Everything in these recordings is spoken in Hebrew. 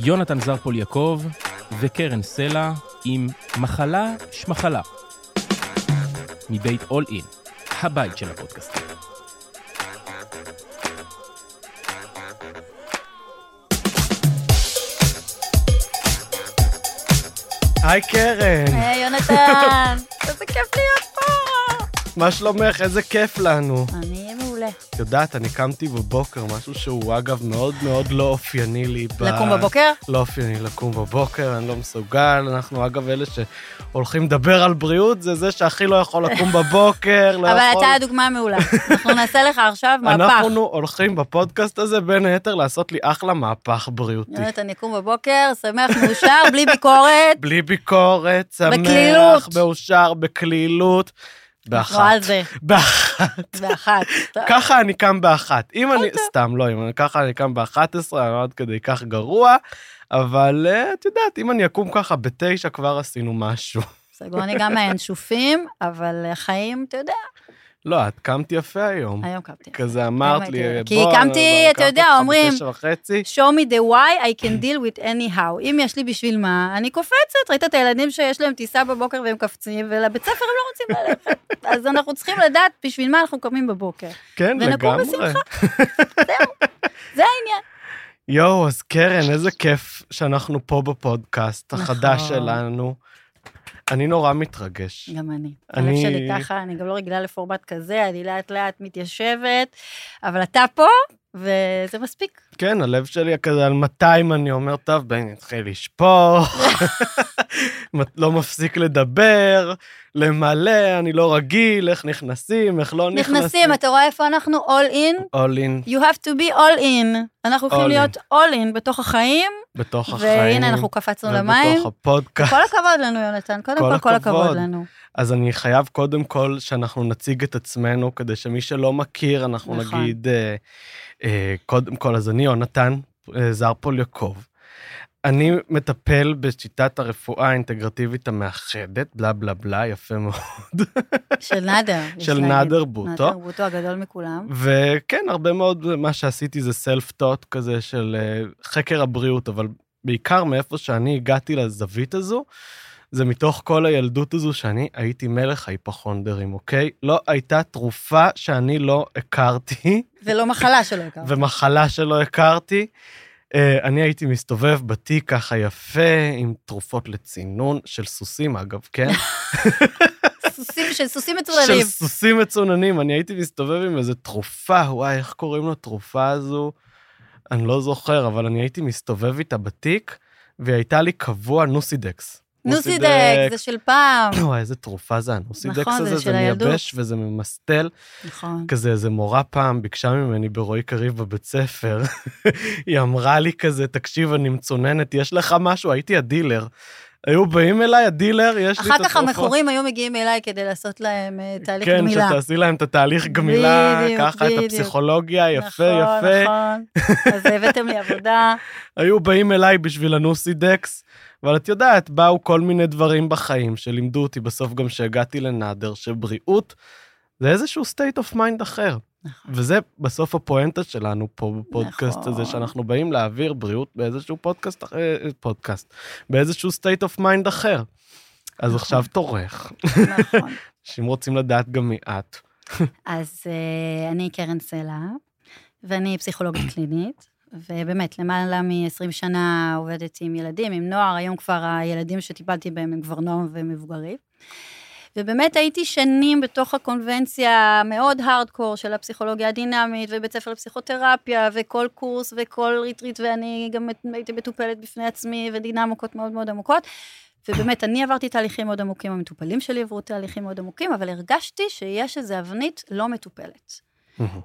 יונתן זרפול יעקב וקרן סלע עם מחלה שמחלה. מבית אול אין, הבית של הפודקאסטים. היי קרן, היי, יונתן, איזה כיף להיות פה. מה שלומך? איזה כיף לנו. אני יודעת, אני קמתי בבוקר, משהו שהוא אגב מאוד מאוד לא אופייני לי. ב- לקום בבוקר? לא אופייני לקום בבוקר, אני לא מסוגל. אנחנו אגב אלה שהולכים לדבר על בריאות, זה זה שהכי לא יכול לקום בבוקר, לא אבל יכול... אתה הדוגמה המעולה. אנחנו נעשה לך עכשיו מהפך. אנחנו הולכים בפודקאסט הזה בין היתר לעשות לי אחלה מהפך בריאותי. יונתן יקום בבוקר, שמח, מאושר, בלי ביקורת. בלי ביקורת, שמח, בקלילות. מאושר, בקלילות. אנחנו על באחת. זה, באחת. באחת. ככה אני קם באחת. אם אני, סתם לא, אם אני ככה אני קם באחת עשרה, אני עד כדי כך גרוע, אבל אה, את יודעת, אם אני אקום ככה בתשע, כבר עשינו משהו. סגור, אני גם מהינשופים, אבל החיים, אתה יודע, לא, את קמת יפה היום. היום קמתי. כזה אמרת לי, כי בוא, קמתי, אני אתה יודע, אומרים- show me the why I can deal with anyhow. אם יש לי בשביל מה, אני קופצת. ראית את הילדים שיש להם טיסה בבוקר והם קפצים, ולבית ספר הם לא רוצים ללכת. אז אנחנו צריכים לדעת בשביל מה אנחנו קמים בבוקר. כן, ונקום לגמרי. בשמחה. זה העניין. יואו, אז קרן, איזה כיף שאנחנו פה בפודקאסט החדש נכון. שלנו. אני נורא מתרגש. גם אני. אני- הלב שלי ככה, אני גם לא רגילה לפורמט כזה, אני לאט לאט מתיישבת, אבל אתה פה, וזה מספיק. כן, הלב שלי כזה על 200, אני אומר, טוב, בני, נתחיל לשפוך, לא מפסיק לדבר, למלא, אני לא רגיל, איך נכנסים, איך לא נכנסים. נכנסים, אתה רואה איפה אנחנו all in? all in You have to be all in. אנחנו הולכים. להיות all in בתוך החיים, בתוך החיים. והנה אנחנו קפצנו למים. ובתוך הפודקאסט. כל הכבוד לנו, יונתן, קודם כל כל, כל הכבוד. הכבוד לנו. אז אני חייב קודם כל שאנחנו נציג את עצמנו, כדי שמי שלא מכיר, אנחנו נכון. נגיד, אה, אה, קודם כל, אז אני יונתן אה, זרפול יעקב. אני מטפל בשיטת הרפואה האינטגרטיבית המאחדת, בלה בלה בלה, יפה מאוד, של נאדר. של. נאדר בוטו. נאדר בוטו הגדול מכולם. וכן, הרבה מאוד מה שעשיתי זה סלף טוט כזה של אה, חקר הבריאות, אבל בעיקר מאיפה שאני הגעתי לזווית הזו, זה מתוך כל הילדות הזו שאני הייתי מלך ההיפוכונדרים, אוקיי? לא הייתה תרופה שאני לא הכרתי, ולא מחלה שלא הכרת. ומחלה שלא הכרתי. אה, אני הייתי מסתובב בתיק ככה יפה, עם תרופות לצינון, של סוסים אגב, כן? סוסים של סוסים של מצוללים. סוסים מצוננים, אני הייתי מסתובב עם איזה תרופה, וואי, איך קוראים לתרופה הזו? אני לא זוכר, אבל אני הייתי מסתובב איתה בתיק, והיא הייתה לי קבוע נוסידקס. נוסידק, זה של פעם. וואי, איזה תרופה זה הנוסידקס נכון, זה הזה, זה הילדות. מייבש וזה ממסטל. נכון. כזה איזה מורה פעם ביקשה ממני ברועי קריב בבית ספר, היא אמרה לי כזה, תקשיב, אני מצוננת, יש לך משהו? הייתי הדילר. היו באים אליי, הדילר, יש לי את אחר כך התרופות. המכורים היו מגיעים אליי כדי לעשות להם אה, תהליך כן, גמילה. שתעשי להם את התהליך גמילה, בדיוק, ככה את בדיוק. הפסיכולוגיה, יפה, נכון, יפה. נכון. אז הבאתם לי עבודה. היו באים אליי בשביל הנוסידקס, אבל את יודעת, באו כל מיני דברים בחיים שלימדו אותי בסוף גם שהגעתי לנאדר, שבריאות זה איזשהו state of mind אחר. נכון. וזה בסוף הפואנטה שלנו פה בפודקאסט נכון. הזה, שאנחנו באים להעביר בריאות באיזשהו פודקאסט, אה, פודקאסט, באיזשהו state of mind אחר. אז נכון. עכשיו תורך, נכון. אנשים רוצים לדעת גם מי את. אז אה, אני קרן סלע, ואני פסיכולוגית קלינית, ובאמת, למעלה מ-20 שנה עובדת עם ילדים, עם נוער, היום כבר הילדים שטיפלתי בהם הם כבר נוער ומבוגרים. ובאמת הייתי שנים בתוך הקונבנציה המאוד הארדקור של הפסיכולוגיה הדינמית, ובית ספר לפסיכותרפיה, וכל קורס וכל retreat, ואני גם הייתי מטופלת בפני עצמי, ודינמיקות מאוד מאוד עמוקות. ובאמת, אני עברתי תהליכים מאוד עמוקים, המטופלים שלי עברו תהליכים מאוד עמוקים, אבל הרגשתי שיש איזו אבנית לא מטופלת.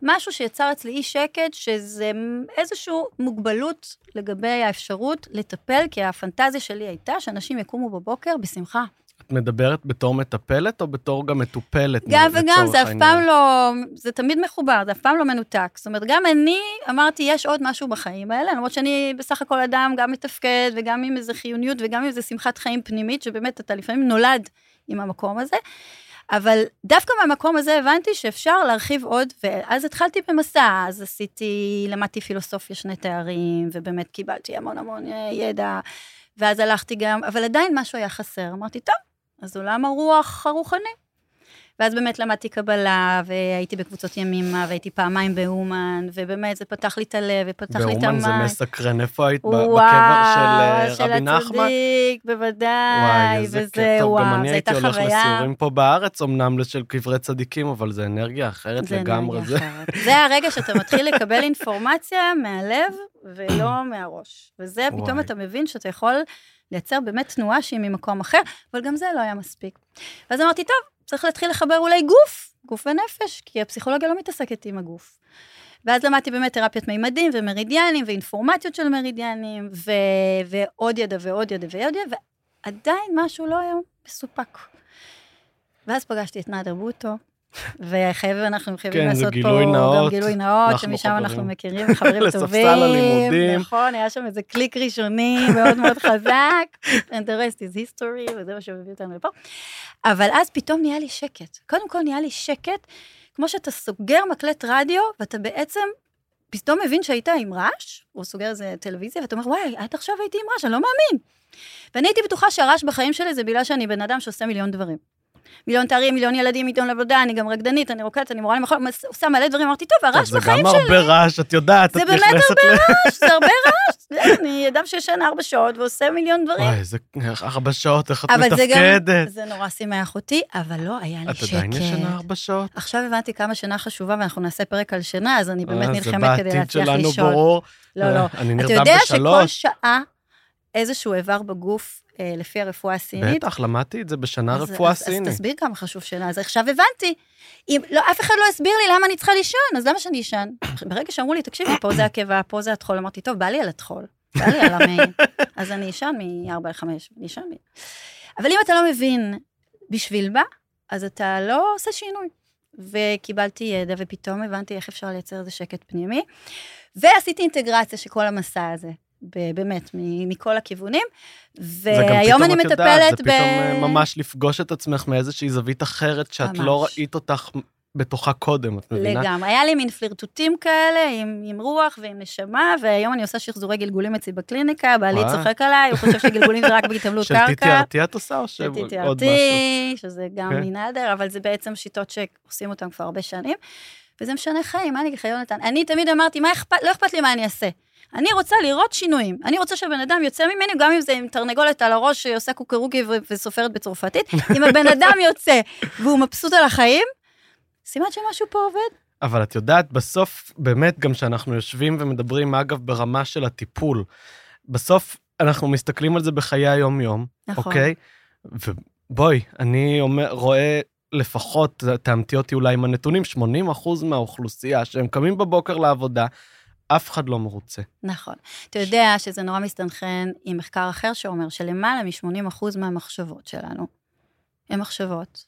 משהו שיצר אצלי אי שקט, שזה איזושהי מוגבלות לגבי האפשרות לטפל, כי הפנטזיה שלי הייתה שאנשים יקומו בבוקר בשמחה. את מדברת בתור מטפלת או בתור גם מטופלת? גם וגם, זה אף? פעם לא, זה תמיד מחובר, זה אף פעם לא מנותק. זאת אומרת, גם אני אמרתי, יש עוד משהו בחיים האלה, למרות שאני בסך הכל אדם גם מתפקד, וגם עם איזו חיוניות, וגם עם איזו שמחת חיים פנימית, שבאמת אתה לפעמים נולד עם המקום הזה. אבל דווקא מהמקום הזה הבנתי שאפשר להרחיב עוד, ואז התחלתי במסע, אז עשיתי, למדתי פילוסופיה שני תארים, ובאמת קיבלתי המון המון אה, ידע, ואז הלכתי גם, אבל עדיין משהו היה חסר. אמרתי, טוב, אז עולם הרוח הרוחני. ואז באמת למדתי קבלה, והייתי בקבוצות ימימה, והייתי פעמיים באומן, ובאמת זה פתח לי את הלב, ופתח לי את המים. באומן זה מסקרן, איפה היית? בקבר של אה, של רבי נחמן? הצדיק, בוודאי, וואי, וזה, קטע. וואו, גם אני זו הייתי הייתה הולך חוויה. לסיורים פה בארץ, אמנם של קברי צדיקים, אבל זה אנרגיה אחרת זה לגמרי. אנרגיה זה אחרת. זה הרגע שאתה מתחיל לקבל אינפורמציה מהלב ולא מהראש. וזה פתאום וואי. אתה מבין שאתה יכול לייצר באמת תנועה שהיא ממקום אחר, אבל גם זה לא היה מספיק. ואז אמרתי, טוב, צריך להתחיל לחבר אולי גוף, גוף ונפש, כי הפסיכולוגיה לא מתעסקת עם הגוף. ואז למדתי באמת תרפיית מימדים ומרידיאנים ואינפורמציות של מרידיאנים, ו... ועוד ידע ועוד ידע ועוד ידע, ועדיין משהו לא היה מסופק. ואז פגשתי את נאדר בוטו, וחייב, אנחנו חייבים כן, לעשות פה נאות. גם גילוי נאות, שמשם חברים. אנחנו מכירים, חברים לספסל טובים. הלימודים. נכון, היה שם איזה קליק ראשוני מאוד מאוד חזק, and the rest is history, וזה מה שמביא אותנו לפה. אבל אז פתאום נהיה לי שקט. קודם כל נהיה לי שקט, כמו שאתה סוגר מקלט רדיו, ואתה בעצם פתאום מבין שהיית עם רעש, או סוגר איזה טלוויזיה, ואתה אומר, וואי, עד עכשיו הייתי עם רעש, אני לא מאמין. ואני הייתי בטוחה שהרעש בחיים שלי זה בגלל שאני בן אדם שעושה מיליון דברים. מיליון תארים, מיליון ילדים, מיליון עבודה, אני גם רקדנית, אני רוקדת, אני מורה למחול, עושה מלא דברים, אמרתי, טוב, הרעש זה בחיים גם שלי, הרבה רעש, את יודעת, זה את באמת ל... רעש, זה הרבה רעש. אני אדם שישן ארבע שעות ועושה מיליון דברים. וואי, איזה ארבע שעות, איך את זה גם, מתפקדת. זה נורא שימח אותי, אבל לא, היה לי את שקט. עדיין ישנה ארבע שעות? עכשיו הבנתי כמה שינה חשובה, ואנחנו נעשה פרק על שינה, אז אני באמת אה, נלחמת כדי זה להצליח בעתיד לישון. שלנו ברור. לא, אה, לא. אני אתה יודע שכל. שעה איזשהו איבר בגוף, אה, לפי הרפואה הסינית, בטח, למדתי את זה בשנה אז- רפואה אז- סינית. אז תסביר כמה חשוב שינה. אז עכשיו הבנתי. אם, לא, אף אחד לא הסביר לי למה אני צריכה לישון, אז למה שאני אשן? ברגע שאמרו לי, תקשיבי, פה זה הקיבה, פה זה הטחול, אמרתי, טוב, בא לי על הטחול, בא לי על המעי, אז אני אשן מ-4 ל-5, אני אשן מ... אבל אם אתה לא מבין בשביל מה, אז אתה לא עושה שינוי. וקיבלתי ידע, ופתאום הבנתי איך אפשר לייצר איזה שקט פנימי. ועשיתי אינטגרציה של כל המסע הזה, באמת, מכל הכיוונים. זה גם והיום פתאום, אני את יודעת, מטפלת זה ב... פתאום אה, ממש לפגוש את עצמך מאיזושהי זווית אחרת שאת לא ממש. ראית אותך בתוכה קודם, את מבינה? לגמרי. היה לי מין פלירטוטים כאלה עם, עם רוח ועם נשמה, והיום אני עושה שחזורי גלגולים אצלי בקליניקה, בעלי. צוחק עליי, הוא חושב שגלגולים זה רק בהתעמלות של קרקע. TTRT את עושה או של שעוד TTRT, משהו? שזה גם כן. מנאדר, אבל זה בעצם שיטות שעושים אותן כבר הרבה שנים, וזה משנה חיים, מה אני אגיד לך, יונתן? אני תמיד אמרתי, מה אכפת, לא אכפת לי מה אני אעשה. אני רוצה לראות שינויים. אני רוצה שהבן אדם יוצא ממני, גם אם זה עם תרנגולת על הראש שעושה קוקרוקי וסופרת בצרפתית, אם הבן אדם יוצא והוא מבסוט על החיים, סימן שמשהו פה עובד. אבל את יודעת, בסוף, באמת, גם כשאנחנו יושבים ומדברים, אגב, ברמה של הטיפול, בסוף אנחנו מסתכלים על זה בחיי היום-יום, נכון. אוקיי? ובואי, אני אומר, רואה לפחות, תאמתי אותי אולי עם הנתונים, 80 אחוז מהאוכלוסייה שהם קמים בבוקר לעבודה, אף אחד לא מרוצה. נכון. אתה יודע שזה נורא מסתנכרן עם מחקר אחר שאומר שלמעלה מ-80% מהמחשבות שלנו הן מחשבות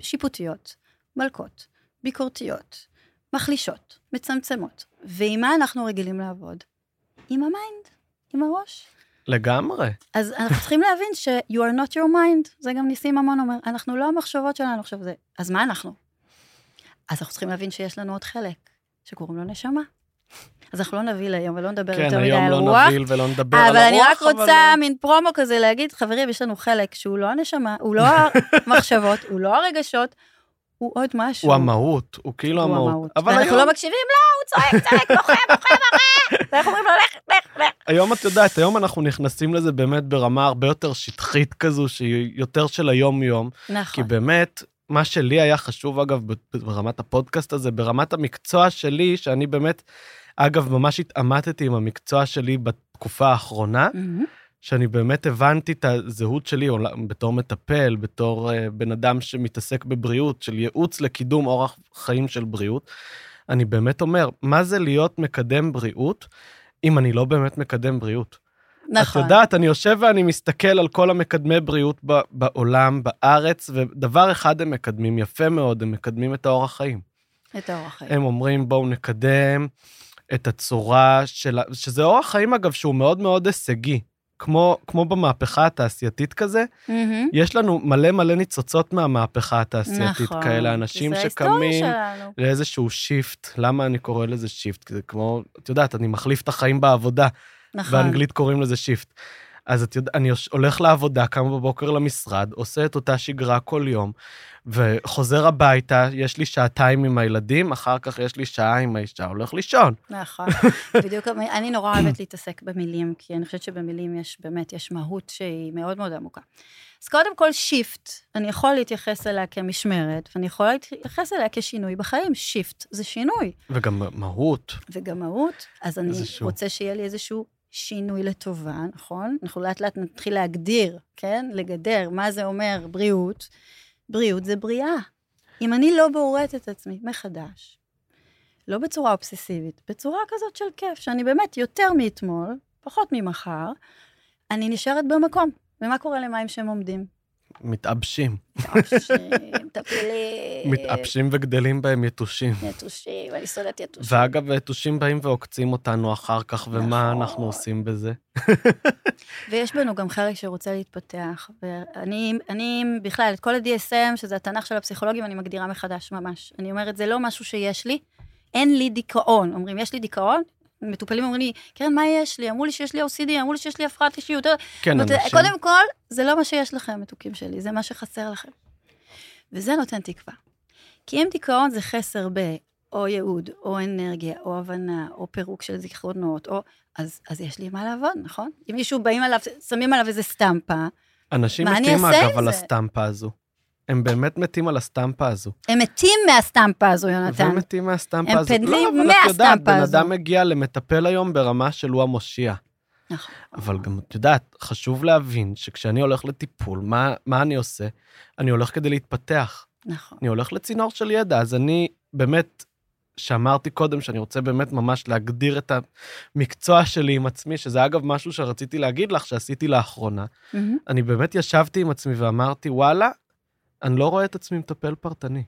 שיפוטיות, מלקות, ביקורתיות, מחלישות, מצמצמות. ועם מה אנחנו רגילים לעבוד? עם ה mind, עם הראש. לגמרי. אז אנחנו צריכים להבין ש- you are not your mind, זה גם ניסים ממון אומר, אנחנו לא המחשבות שלנו עכשיו זה, אז מה אנחנו? אז אנחנו צריכים להבין שיש לנו עוד חלק, שקוראים לו נשמה. אז אנחנו לא נביא היום ולא נדבר כן, יותר מדי היום על לא רוח, נביל ולא נדבר על אבל הרוח, אני רק אבל- רוצה מין פרומו כזה להגיד, חברים, יש לנו חלק שהוא לא הנשמה, הוא לא המחשבות, הוא לא הרגשות, הוא עוד משהו. הוא המהות, הוא כאילו הוא המהות. אבל ואנחנו היום, לא מקשיבים, לא, הוא צועק, צועק, בוכה, בוכה, בוכה, ואנחנו אומרים לו, לך, לך, לך. היום את יודעת, היום אנחנו נכנסים לזה באמת ברמה הרבה יותר שטחית כזו, שהיא יותר של היום-יום. כי נכון, באמת, מה שלי היה חשוב, אגב, ברמת הפודקאסט הזה, ברמת המקצוע שלי, שאני באמת, אגב, ממש התעמתתי עם המקצוע שלי בתקופה האחרונה, מהמם. שאני באמת הבנתי את הזהות שלי בתור מטפל, בתור uh, בן אדם שמתעסק בבריאות, של ייעוץ לקידום אורח חיים של בריאות. אני באמת אומר, מה זה להיות מקדם בריאות, אם אני לא באמת מקדם בריאות? נכון. את יודעת, אני יושב ואני מסתכל על כל המקדמי בריאות ב- בעולם, בארץ, ודבר אחד הם מקדמים יפה מאוד, הם מקדמים את האורח חיים. את האורח חיים. הם אומרים, בואו נקדם את הצורה של... שזה אורח חיים, אגב, שהוא מאוד מאוד הישגי. כמו, כמו במהפכה התעשייתית כזה, מהמם. יש לנו מלא מלא ניצוצות מהמהפכה התעשייתית נכון. כאלה, אנשים שקמים. לאיזשהו shift. למה אני קורא לזה shift? כי זה כמו, את יודעת, אני מחליף את החיים בעבודה, נכון. באנגלית קוראים לזה shift. אז את יודעת, אני הולך לעבודה, קם בבוקר למשרד, עושה את אותה שגרה כל יום, וחוזר הביתה, יש לי שעתיים עם הילדים, אחר כך יש לי שעה עם האישה, הולך לישון. נכון. בדיוק, אני נורא אוהבת להתעסק במילים, כי אני חושבת שבמילים יש, באמת, יש מהות שהיא מאוד מאוד עמוקה. אז קודם כל, shift, אני יכול להתייחס אליה כמשמרת, ואני יכולה להתייחס אליה כשינוי בחיים. shift זה שינוי. וגם מהות. וגם מהות, אז אני איזשהו. רוצה שיהיה לי איזשהו שינוי לטובה, נכון? אנחנו לאט לאט נתחיל להגדיר, כן? לגדר, מה זה אומר בריאות. בריאות זה בריאה. אם אני לא בוראת את עצמי מחדש, לא בצורה אובססיבית, בצורה כזאת של כיף, שאני באמת יותר מאתמול, פחות ממחר, אני נשארת במקום. ומה קורה למים שהם עומדים? מתאבשים. מתאבשים, טפילים, מתאבשים וגדלים בהם יתושים. יתושים, אני שונאת יתושים. ואגב, יתושים באים ועוקצים אותנו אחר כך, ומה נכון. אנחנו עושים בזה? ויש בנו גם חלק שרוצה להתפתח. ואני, אני בכלל, את כל ה-DSM, שזה התנ"ך של הפסיכולוגים, אני מגדירה מחדש ממש. אני אומרת, זה לא משהו שיש לי, אין לי דיכאון. אומרים, יש לי דיכאון? מטופלים אומרים לי, קרן, מה יש לי? אמרו לי שיש לי OCD, אמרו לי שיש לי הפרעת אישיות. כן, אמרתי, אנשים... קודם כל, זה לא מה שיש לכם, מתוקים שלי, זה מה שחסר לכם. וזה נותן תקווה. כי אם דיכאון זה חסר ב... או ייעוד, או אנרגיה, או הבנה, או פירוק של זיכרונות, או... אז, אז יש לי מה לעבוד, נכון? אם מישהו באים עליו, שמים עליו איזה סטמפה, אנשים מה אני מתים, אעשה אגב, עם על זה? הסטמפה הזו. הם באמת מתים על הסטמפה הזו. הם מתים מהסטמפה הזו, יונתן. והם מתים מהסטמפה הם הזו. פדלים לא, אבל את יודעת, מהסטמפה בן הזו. אדם מגיע למטפל היום ברמה של הוא המושיע. נכון. אבל גם, את יודעת, חשוב להבין שכשאני הולך לטיפול, מה, מה אני עושה? אני הולך כדי להתפתח. נכון. אני הולך לצינור של ידע, אז אני באמת, שאמרתי קודם שאני רוצה באמת ממש להגדיר את המקצוע שלי עם עצמי, שזה אגב משהו שרציתי להגיד לך שעשיתי לאחרונה. מהמם. אני באמת ישבתי עם עצמי ואמרתי, וואלה, אני לא רואה את עצמי מטפל פרטני.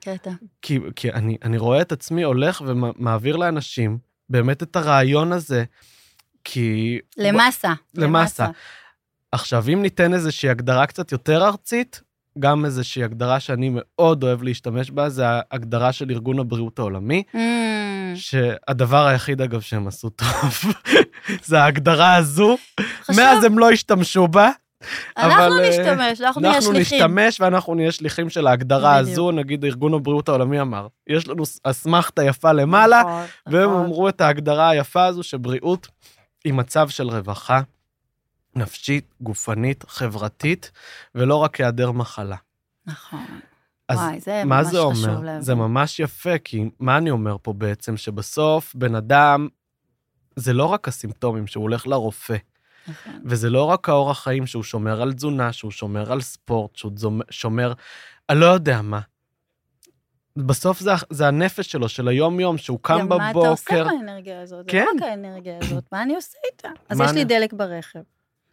קטע. כי, כי אני, אני רואה את עצמי הולך ומעביר לאנשים באמת את הרעיון הזה, כי... למסה. למסה. עכשיו, אם ניתן איזושהי הגדרה קצת יותר ארצית, גם איזושהי הגדרה שאני מאוד אוהב להשתמש בה, זה ההגדרה של ארגון הבריאות העולמי, Mm, שהדבר היחיד, אגב, שהם עשו טוב, זה ההגדרה הזו. חשוב. מאז הם לא השתמשו בה. אנחנו אבל, אה, נשתמש, אנחנו נהיה אנחנו שליחים. נשתמש ואנחנו נהיה שליחים של ההגדרה בדיוק. הזו, נגיד ארגון הבריאות העולמי אמר. יש לנו אסמכתה יפה למעלה, נכון, והם נכון. אמרו את ההגדרה היפה הזו שבריאות היא מצב של רווחה נפשית, גופנית, חברתית, ולא רק היעדר מחלה. נכון. אז וואי, זה מה ממש זה חשוב אומר? להבין. זה ממש יפה, כי מה אני אומר פה בעצם? שבסוף בן אדם, זה לא רק הסימפטומים שהוא הולך לרופא, נכון. וזה לא רק האורח חיים שהוא שומר על תזונה, שהוא שומר על ספורט, שהוא שומר, אני לא יודע מה. בסוף זה, זה הנפש שלו, של היום-יום, שהוא קם גם מה אתה עושה בבוקר. מהאנרגיה הזאת? זה כן. לא רק האנרגיה הזאת, מה אני עושה איתה? אז יש לי אני- דלק ברכב,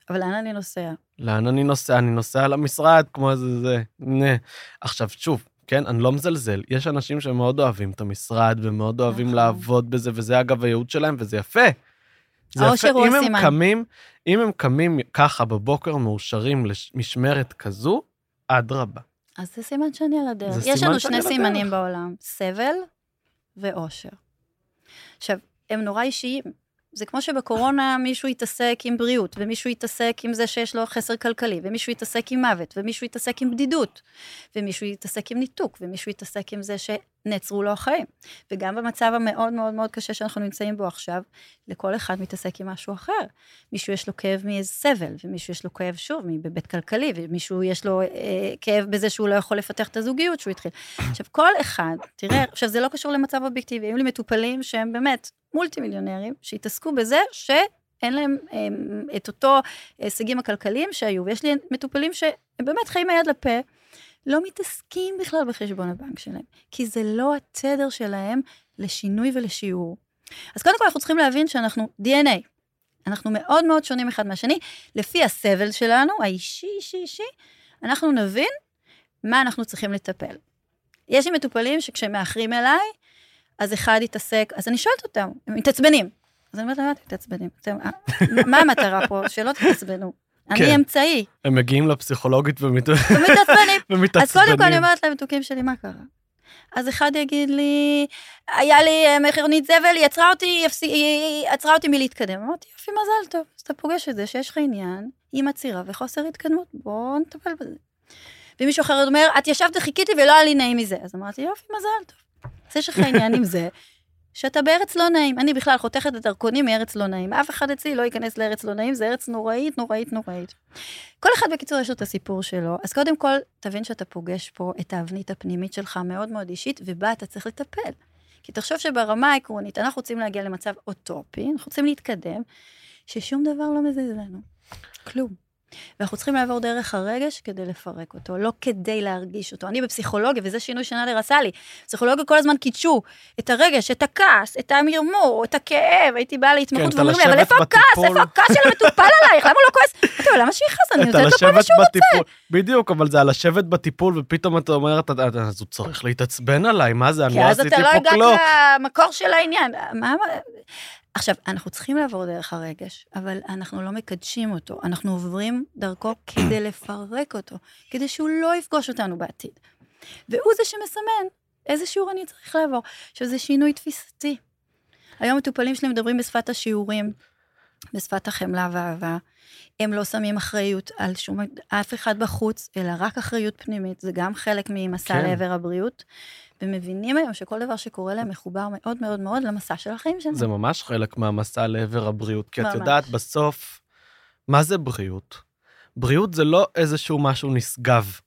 אבל לאן אני נוסע? לאן אני נוסע? אני נוסע למשרד, כמו איזה זה. נה. עכשיו, שוב, כן, אני לא מזלזל. יש אנשים שמאוד אוהבים את המשרד ומאוד אוהבים נכון. לעבוד בזה, וזה אגב הייעוד שלהם, וזה יפה. האושר. הוא אם הם הסימן. קמים, אם הם קמים ככה בבוקר מאושרים למשמרת כזו, אדרבה. אז זה סימן שאני על הדרך. יש לנו שני סימנים הדרך. בעולם, סבל ואושר. עכשיו, הם נורא אישיים. זה כמו שבקורונה מישהו יתעסק עם בריאות, ומישהו יתעסק עם זה שיש לו חסר כלכלי, ומישהו יתעסק עם מוות, ומישהו יתעסק עם בדידות, ומישהו יתעסק עם ניתוק, ומישהו יתעסק עם זה שנעצרו לו החיים. וגם במצב המאוד מאוד מאוד קשה שאנחנו נמצאים בו עכשיו, לכל אחד מתעסק עם משהו אחר. מישהו יש לו כאב מאיזה סבל, ומישהו יש לו כאב שוב מבית כלכלי, ומישהו יש לו אה, כאב בזה שהוא לא יכול לפתח את הזוגיות שהוא התחיל. עכשיו, כל אחד, תראה, עכשיו זה לא קשור למצב אובייקטיבי, היו לי מטופלים שהם באמת מולטי מיליונרים, שהתעסקו בזה שאין להם אה, את אותו הישגים הכלכליים שהיו, ויש לי מטופלים שהם באמת חיים מהיד לפה, לא מתעסקים בכלל בחשבון הבנק שלהם, כי זה לא התדר שלהם לשינוי ולשיעור. אז קודם כל אנחנו צריכים להבין שאנחנו DNA. אנחנו מאוד מאוד שונים אחד מהשני, לפי הסבל שלנו, האישי, אישי, אישי, אנחנו נבין מה אנחנו צריכים לטפל. יש לי מטופלים שכשהם מאחרים אליי, אז אחד יתעסק, אז אני שואלת אותם, הם מתעצבנים. אז אני אומרת להם, תתעצבנים. אתם- אה, מה המטרה פה? שלא תתעצבנו. כן. אני אמצעי, הם מגיעים לפסיכולוגית ומת- ומתעצבנים. אז קודם כל אני אומרת להם, מתוקים שלי, מה קרה? אז אחד יגיד לי, היה לי אה, מכירונית זבל, היא עצרה אותי, היא עצרה אותי מלהתקדם. אמרתי, יופי, מזל טוב. אז אתה פוגש את זה שיש לך עניין עם עצירה וחוסר התקדמות, בוא נטפל בזה. ומישהו אחר אומר, את ישבת וחיכיתי ולא היה לי נעים מזה. אז אמרתי, יופי, מזל טוב. אז יש לך עניין עם זה, שאתה בארץ לא נעים. אני בכלל חותכת את הדרכונים מארץ לא נעים. אף אחד אצלי לא ייכנס לארץ לא נעים, זה ארץ נוראית, נוראית, נוראית. כל אחד בקיצור יש לו את הסיפור שלו, אז קודם כל, תבין שאתה פוגש פה את האבנית הפנימית שלך המאוד מאוד אישית, ובה אתה צריך לטפל. כי תחשוב שברמה העקרונית, אנחנו רוצים להגיע למצב אוטופי, אנחנו רוצים להתקדם, ששום דבר לא מזיז לנו. כלום. ואנחנו צריכים לעבור דרך הרגש כדי לפרק אותו, לא כדי להרגיש אותו. אני בפסיכולוגיה, וזה שינוי שנאדר עשה לי, פסיכולוגיה כל הזמן קידשו את הרגש, את הכעס, את המרמור, את הכאב, הייתי באה להתמחות כן, ואומרים לי, אבל איפה הכעס? בטיפול." איפה הכעס של המטופל עלייך? שיכעס? אני נותנת לו כל מה שהוא רוצה. בטיפול, בדיוק, אבל זה על לשבת בטיפול, ופתאום אתה אומר, "אתה- אתה- אז הוא צריך להתעצבן עליי, מה זה, אני כי לא אז עשיתי אתה לא פה הגעת כלום. למקור של העניין. מה... עכשיו, אנחנו צריכים לעבור דרך הרגש, אבל אנחנו לא מקדשים אותו. אנחנו עוברים דרכו כדי לפרק אותו, כדי שהוא לא יפגוש אותנו בעתיד. והוא זה שמסמן איזה שיעור אני צריך לעבור. עכשיו, זה שינוי תפיסתי. היום מטופלים שלי מדברים בשפת השיעורים, בשפת החמלה והאהבה. הם לא שמים אחריות על שום, אף אחד בחוץ, אלא רק אחריות פנימית. זה גם חלק ממסע כן. לעבר הבריאות. ומבינים היום שכל דבר שקורה להם מחובר מאוד מאוד מאוד למסע של החיים שלהם. זה ממש חלק מהמסע לעבר הבריאות, כי את ממש. יודעת, בסוף, מה זה בריאות? בריאות זה לא איזשהו משהו נשגב,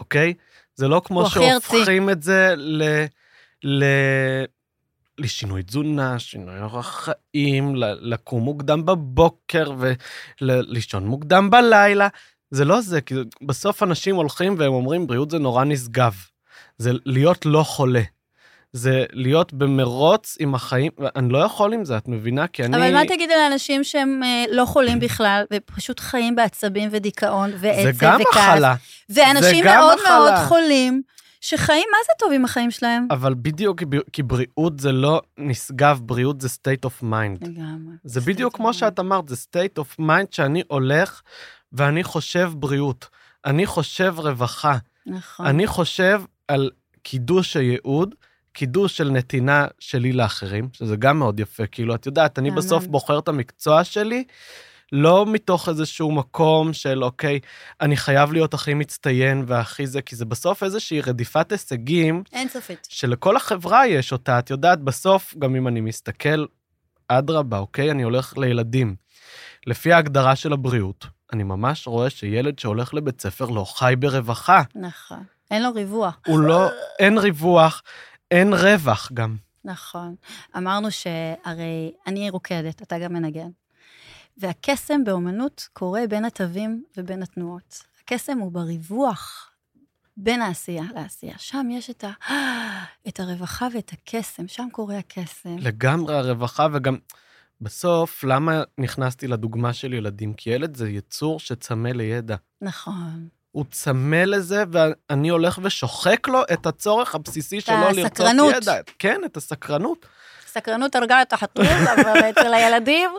אוקיי? זה לא כמו. שהופכים את זה ל... ל... לשינוי תזונה, שינוי אורח חיים, לקום מוקדם בבוקר ולישון מוקדם בלילה. זה לא זה, כי בסוף אנשים הולכים והם אומרים, בריאות זה נורא נשגב. זה להיות לא חולה. זה להיות במרוץ עם החיים, ואני לא יכול עם זה, את מבינה? כי אני... אבל מה תגידי לאנשים שהם אה, לא חולים בכלל, ופשוט חיים בעצבים ודיכאון, ועצב זה גם וכעס, מחלה, ואנשים מאוד מחלה. מאוד חולים, שחיים מה זה טוב עם החיים שלהם? אבל בדיוק כי בריאות זה לא נשגב, בריאות זה state of mind. לגמרי. זה בדיוק כמו שאת אמרת, זה state of mind שאני הולך ואני חושב בריאות. אני חושב רווחה. נכון. אני חושב על קידוש הייעוד, קידוש של נתינה שלי לאחרים, שזה גם מאוד יפה. כאילו, את יודעת, אני מהמם. בסוף בוחר את המקצוע שלי, לא מתוך איזשהו מקום של, אוקיי, אני חייב להיות הכי מצטיין והכי זה, כי זה בסוף איזושהי רדיפת הישגים אין סופית. שלכל החברה יש אותה. את יודעת, בסוף, גם אם אני מסתכל, אדרבה, אוקיי? אני הולך לילדים. לפי ההגדרה של הבריאות, אני ממש רואה שילד שהולך לבית ספר לא חי ברווחה. נכון. אין לו ריווח. הוא לא, אין ריווח, אין רווח גם. נכון. אמרנו שהרי אני רוקדת, אתה גם מנגן. והקסם באומנות קורה בין התווים ובין התנועות. הקסם הוא בריווח בין העשייה לעשייה. שם יש את, ה... את הרווחה ואת הקסם, שם קורה הקסם. לגמרי הרווחה, וגם בסוף, למה נכנסתי לדוגמה של ילדים? כי ילד זה יצור שצמא לידע. נכון. הוא צמא לזה, ואני הולך ושוחק לו את הצורך הבסיסי שלו לרצות הסקרנות. ידע. כן, את הסקרנות. סקרנות הרגה את החתול, אבל אצל הילדים...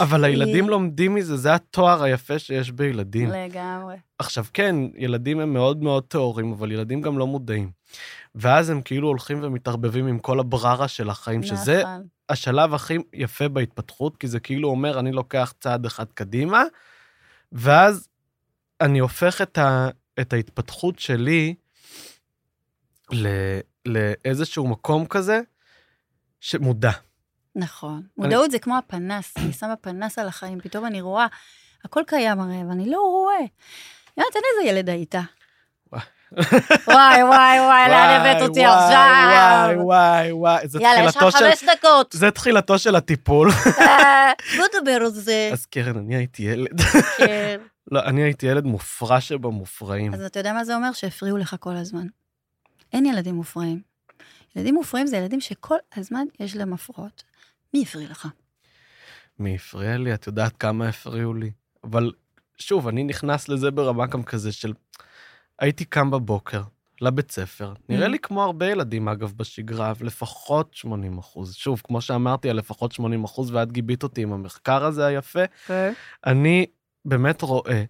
אבל הילדים לומדים מזה, זה התואר היפה שיש בילדים. לגמרי. עכשיו, כן, ילדים הם מאוד מאוד טהורים, אבל ילדים גם לא מודעים. ואז הם כאילו הולכים ומתערבבים עם כל הבררה של החיים, שזה נכון. השלב הכי יפה בהתפתחות, כי זה כאילו אומר, אני לוקח צעד אחד קדימה, ואז אני הופך את, ה, את ההתפתחות שלי ל, לאיזשהו מקום כזה שמודע. נכון. מודעות זה כמו הפנס, אני שמה פנס על החיים, פתאום אני רואה, הכל קיים הרי, ואני לא רואה. יאללה, תן איזה ילד היית. וואי. וואי, וואי, לאן הבאת אותי עכשיו? וואי, וואי, וואי, יאללה, יש לך. חמש דקות. זה תחילתו של הטיפול. אה, בוא נדבר על זה. אז קרן, אני הייתי ילד. כן. לא, אני הייתי ילד מופרע שבמופרעים. אז אתה יודע מה זה אומר? שהפריעו לך כל הזמן. אין ילדים מופרעים. ילדים מופרעים זה ילדים שכל הזמן יש להם הפרעות. מי הפריע לך? מי הפריע לי? את יודעת כמה הפריעו לי. אבל שוב, אני נכנס לזה ברמה גם כזה של... הייתי קם בבוקר, לבית ספר. נראה Mm. לי כמו הרבה ילדים, אגב, בשגרה, לפחות 80 אחוז. שוב, כמו שאמרתי, על לפחות 80 אחוז, ואת גיבית אותי עם המחקר הזה היפה. כן. אני באמת רואה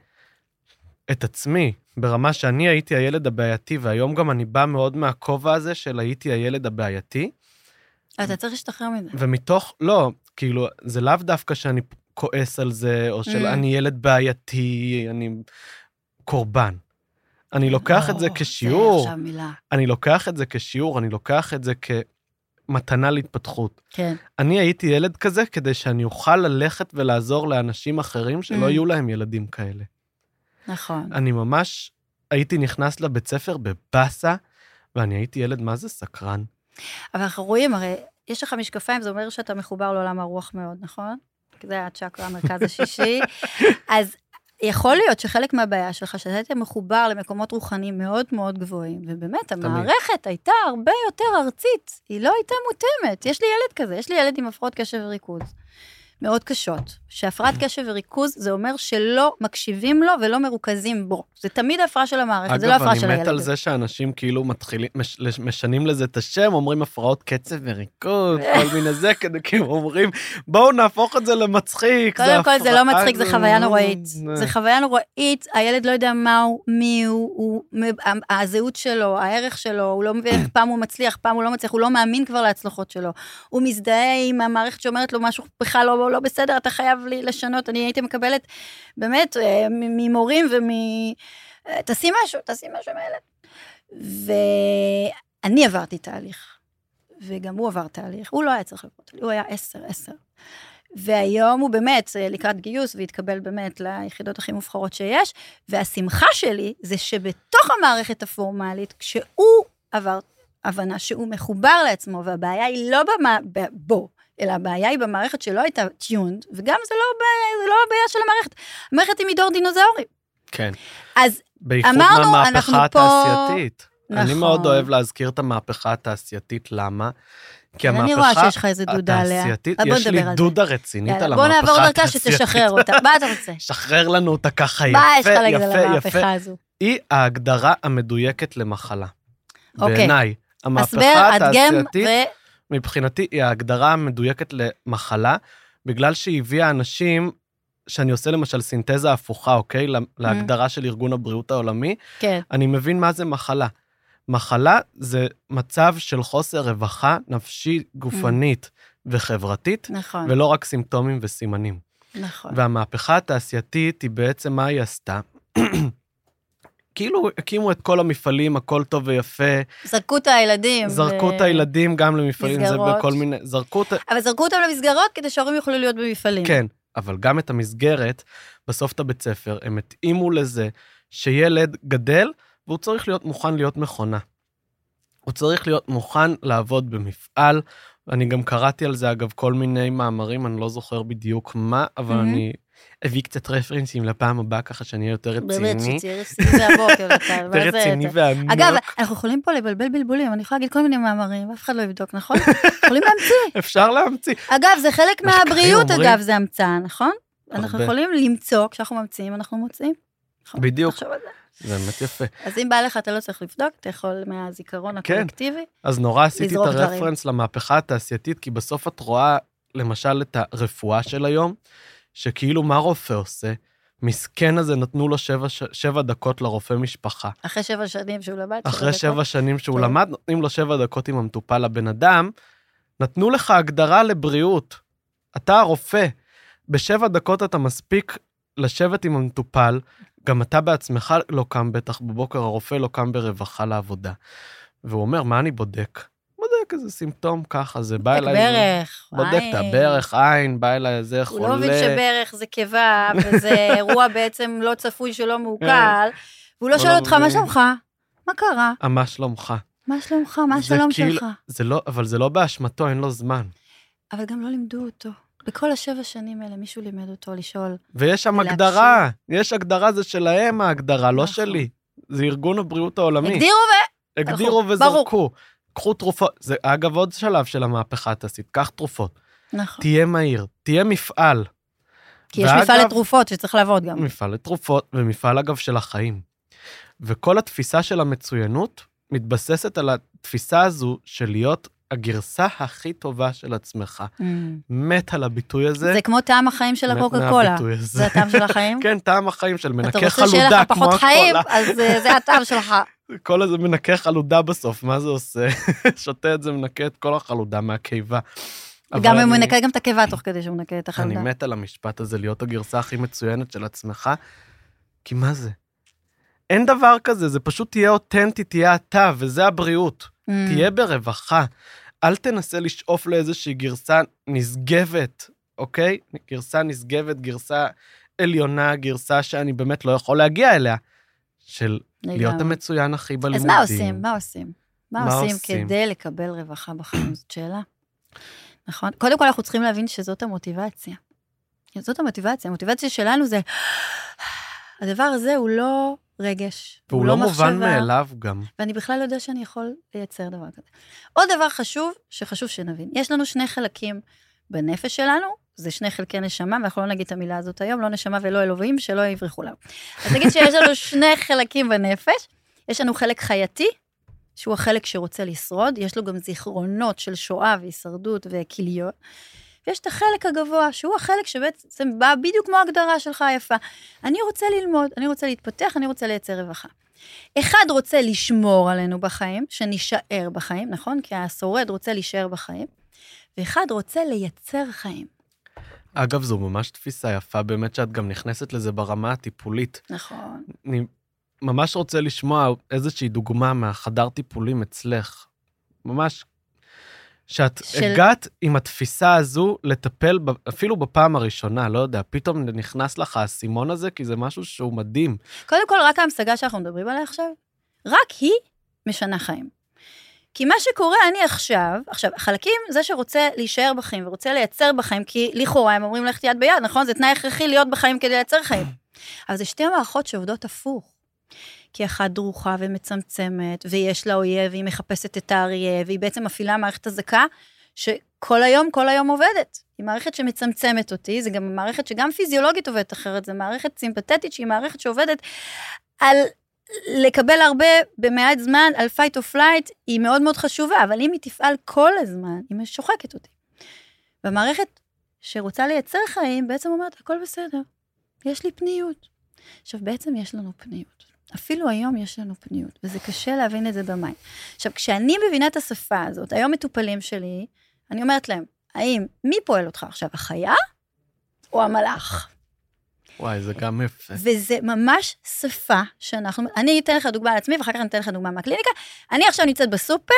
את עצמי ברמה שאני הייתי הילד הבעייתי, והיום גם אני בא מאוד מהכובע הזה של הייתי הילד הבעייתי, אתה צריך להשתחרר מזה. ומתוך, לא, כאילו, זה לאו דווקא שאני כועס על זה, או של Mm. אני ילד בעייתי, אני קורבן. אני לוקח את זה או, כשיעור, זה עכשיו מילה. אני לוקח את זה כשיעור, אני לוקח את זה כמתנה להתפתחות. כן. אני הייתי ילד כזה כדי שאני אוכל ללכת ולעזור לאנשים אחרים שלא Mm. יהיו להם ילדים כאלה. נכון. אני ממש הייתי נכנס לבית ספר בבאסה, ואני הייתי ילד מה זה סקרן. אבל אנחנו רואים, הרי יש לך משקפיים, זה אומר שאתה מחובר לעולם הרוח מאוד, נכון? זה הצ'קרה, המרכז השישי. אז יכול להיות שחלק מהבעיה שלך, שאתה היית מחובר למקומות רוחניים מאוד מאוד גבוהים, ובאמת, המערכת הייתה הרבה יותר ארצית, היא לא הייתה מותאמת. יש לי ילד כזה, יש לי ילד עם הפרעות קשב וריכוז. מאוד קשות. שהפרעת קשב וריכוז, זה אומר שלא מקשיבים לו ולא מרוכזים בו. זה תמיד הפרעה של המערכת, זה לא אגב, הפרעה של אני הילד. מת על זה שאנשים כאילו מתחילים, מש, משנים לזה את השם, אומרים הפרעות קצב וריכוז, כל מיני זה, כדי כאילו אומרים, בואו נהפוך את זה למצחיק. קודם כל, זה לא מצחיק, זה חוויה נוראית. זה- זה חוויה נוראית, הילד לא יודע מה הוא, מי הוא, הוא, הזהות שלו, הערך שלו, הוא לא מבין פעם הוא מצליח, פעם הוא לא מצליח, הוא לא מאמין כבר להצלחות שלו. הוא מזדהה עם המערכת שאומרת לו משהו בכלל לא, לא בסדר, אתה חייב לי לשנות. אני הייתי מקבלת, באמת, אה, ממורים ומ... אה, תעשי משהו, תעשי משהו עם. ואני עברתי תהליך, וגם הוא עבר תהליך. הוא לא היה צריך לעבור הוא היה עשר, עשר. והיום הוא באמת אה, לקראת גיוס והתקבל באמת ליחידות הכי מובחרות שיש, והשמחה שלי זה שבתוך המערכת הפורמלית, כשהוא עבר הבנה שהוא מחובר לעצמו, והבעיה היא לא במה, בו, אלא הבעיה היא במערכת שלא הייתה טיונד, וגם זה לא, זה לא הבעיה של המערכת. המערכת היא מדור דינוזאורים. כן. אז בייחוד אמרנו, מהמהפכה אנחנו פה- התעשייתית. אני נכון. מאוד אוהב להזכיר את המהפכה התעשייתית, למה? כי אני המהפכה רואה שיש לך איזה דודה עליה. התעשייתית, בוא יש לי זה. דודה רצינית יאללה, על בוא המהפכה נעבור התעשייתית. דרכה שתשחרר אותה. מה אתה רוצה? שחרר לנו אותה ככה יפה, מה יש לך להגיד על יפה, יפה. המהפכה הזו? היא ההגדרה המדויקת למחלה. אוקיי. בעיניי. הסבר, המהפכה התעשייתית, מבחינתי, היא ההגדרה המדויקת למחלה, בגלל שהיא הביאה אנשים, שאני עושה למשל סינתזה הפוכה, אוקיי? לה- להגדרה של ארגון הבריאות העולמי, כן, אני מבין מה זה מחלה. מחלה זה מצב של חוסר רווחה נפשית, גופנית וחברתית, נכון, ולא רק סימפטומים וסימנים. נכון. והמהפכה התעשייתית היא בעצם מה היא עשתה? כאילו הקימו את כל המפעלים, הכל טוב ויפה, זרקו את הילדים. זרקו ו- את הילדים גם למפעלים, זה מסגרות. בכל מיני, זרקו את... אבל זרקו אותם למסגרות כדי שההורים יוכלו להיות במפעלים. כן, אבל גם את המסגרת, בסוף את הבית ספר, הם התאימו לזה שילד גדל, והוא צריך להיות מוכן להיות מכונה. הוא צריך להיות מוכן לעבוד במפעל. אני גם קראתי על זה, אגב, כל מיני מאמרים, אני לא זוכר בדיוק מה, אבל מהמם. אני אביא קצת רפרנסים לפעם הבאה, ככה שאני אהיה יותר רציני. באמת, שתהיה רציני מהבוקר. אתה- יותר רציני ועמוק. אגב, אנחנו יכולים פה לבלבל בלבולים, אני יכולה להגיד כל מיני מאמרים, אף אחד לא יבדוק, נכון? יכולים להמציא. אפשר להמציא. אגב, זה חלק מהבריאות, אגב, זה המצאה, נכון? אנחנו. יכולים למצוא, כשאנחנו ממציאים, אנחנו מוצאים. נכון? בדיוק. זה. באמת יפה. אז אם בא לך, אתה לא צריך לבדוק, אתה יכול מהזיכרון כן. הקולקטיבי. אז נורא עשיתי את לזרוק דברים. הרפרנס למהפכה התעשייתית, כי בסוף את רואה, למשל, את הרפואה של היום, שכאילו מה רופא עושה? מסכן הזה נתנו לו שבע, שבע דקות לרופא משפחה. אחרי שבע שנים שהוא למד. אחרי דקות. שבע שנים שהוא כן. למד, נותנים לו שבע דקות עם המטופל. לבן אדם, נתנו לך הגדרה לבריאות. אתה הרופא. בשבע דקות אתה מספיק לשבת עם המטופל, גם אתה בעצמך לא קם בטח בבוקר, הרופא לא קם ברווחה לעבודה. והוא אומר, מה אני בודק? בודק איזה סימפטום ככה, זה בא בודק אליי... ברך, בודק את עין. הברך, עין, בא אליי איזה הוא חולה. לא מבין שברך זה קיבה, וזה אירוע בעצם לא צפוי שלא מעוקל, והוא לא הוא שואל לא אותך, מה. שלומך? מה קרה? מה שלומך? מה שלומך? מה השלום כאילו- שלך? זה לא, אבל זה לא באשמתו, אין לו זמן. אבל גם לא לימדו אותו. בכל השבע שנים האלה מישהו לימד אותו לשאול. ויש שם ולהקשיב. הגדרה, יש הגדרה, זה שלהם ההגדרה, לא נכון. שלי. זה ארגון הבריאות העולמי. הגדירו ו... הגדירו וזרקו. קחו תרופות, זה אגב עוד שלב של המהפכה התעשית, קח תרופות. נכון. תהיה מהיר, תהיה מפעל. כי יש ואגב- מפעל לתרופות שצריך לעבוד גם. מפעל לתרופות, ומפעל אגב של החיים. וכל התפיסה של המצוינות מתבססת על התפיסה הזו של להיות הגרסה הכי טובה של עצמך. Mm. מת על הביטוי הזה. זה כמו טעם החיים של הקוקה קולה. זה הטעם של החיים? כן, טעם החיים של אתה מנקה רוצה שיהיה חלודה, לך כמו פחות חיים, הקולה. אז אה, זה הטעם שלך. כל הזה מנקה חלודה בסוף, מה זה עושה? שותה את זה, מנקה את כל החלודה מהקיבה. גם אם הוא אני- מנקה גם את הקיבה תוך כדי שהוא מנקה את אני החלודה. מת על המשפט הזה, להיות הגרסה הכי מצוינת של עצמך, כי מה זה? אין דבר כזה, זה פשוט תהיה אותנטי, תהיה אתה, וזה הבריאות. Mm. תהיה ברווחה. אל תנסה לשאוף לאיזושהי גרסה נשגבת, אוקיי? גרסה נשגבת, גרסה עליונה, גרסה שאני באמת לא יכול להגיע אליה. של להיות לגמרי. המצוין הכי בלימודים. אז מה עושים? מה עושים? מה מה עושים עושים? כדי לקבל רווחה בחיים? זאת שאלה. נכון? קודם כל אנחנו צריכים להבין שזאת המוטיבציה. זאת המוטיבציה. המוטיבציה שלנו זה... הדבר הזה הוא לא רגש, והוא הוא לא לא מובן מאליו גם. ואני בכלל לא יודע שאני יכול לייצר דבר כזה. עוד דבר חשוב, שחשוב שנבין, יש לנו שני חלקים בנפש שלנו, זה שני חלקי נשמה, ואנחנו לא נגיד את המילה הזאת היום, לא נשמה ולא אלוהים, שלא יברחו לנו. אז נגיד שיש לנו שני חלקים בנפש, יש לנו חלק חייתי, שהוא החלק שרוצה לשרוד, יש לו גם זיכרונות של שואה והישרדות וכליות, ויש את החלק הגבוה, שהוא החלק שבעצם בא בדיוק כמו ההגדרה שלך היפה. אני רוצה ללמוד, אני רוצה להתפתח, אני רוצה לייצר רווחה. אחד רוצה לשמור עלינו בחיים, שנישאר בחיים, נכון? כי השורד רוצה להישאר בחיים, ואחד רוצה לייצר חיים, אגב, זו ממש תפיסה יפה, באמת שאת גם נכנסת לזה ברמה הטיפולית. נכון. אני ממש רוצה לשמוע איזושהי דוגמה מהחדר טיפולים אצלך. ממש, שאת של-. הגעת עם התפיסה הזו לטפל, ב... אפילו בפעם הראשונה, לא יודע, פתאום נכנס לך האסימון הזה, כי זה משהו שהוא מדהים. קודם כל, רק ההמשגה שאנחנו מדברים עליה עכשיו, רק היא משנה חיים. כי מה שקורה, אני עכשיו, עכשיו, חלקים, זה שרוצה להישאר בחיים ורוצה לייצר בחיים, כי לכאורה הם אומרים ללכת יד ביד, נכון? זה תנאי הכרחי להיות בחיים כדי לייצר חיים. אבל זה שתי מערכות שעובדות הפוך. כי אחת דרוכה ומצמצמת, ויש לה אויב, והיא מחפשת את האריה, והיא בעצם מפעילה מערכת אזעקה, שכל היום, כל היום עובדת. היא מערכת שמצמצמת אותי, זה גם מערכת שגם פיזיולוגית עובדת אחרת, זו מערכת סימפתטית שהיא מערכת שעובדת על לקבל הרבה במעט זמן, על fight or flight, היא מאוד מאוד חשובה, אבל אם היא תפעל כל הזמן, היא שוחקת אותי. והמערכת שרוצה לייצר חיים, בעצם אומרת, הכל בסדר, יש לי פניות. עכשיו, בעצם יש לנו פניות. אפילו היום יש לנו פניות, וזה קשה להבין את זה במים. עכשיו, כשאני מבינה את השפה הזאת, היום מטופלים שלי, אני אומרת להם, האם, מי פועל אותך עכשיו, החיה או המלאך? וואי, זה גם יפה. וזה ממש שפה שאנחנו, אני אתן לך דוגמה על עצמי, ואחר כך אני אתן לך דוגמה מהקליניקה. אני עכשיו נמצאת בסופר,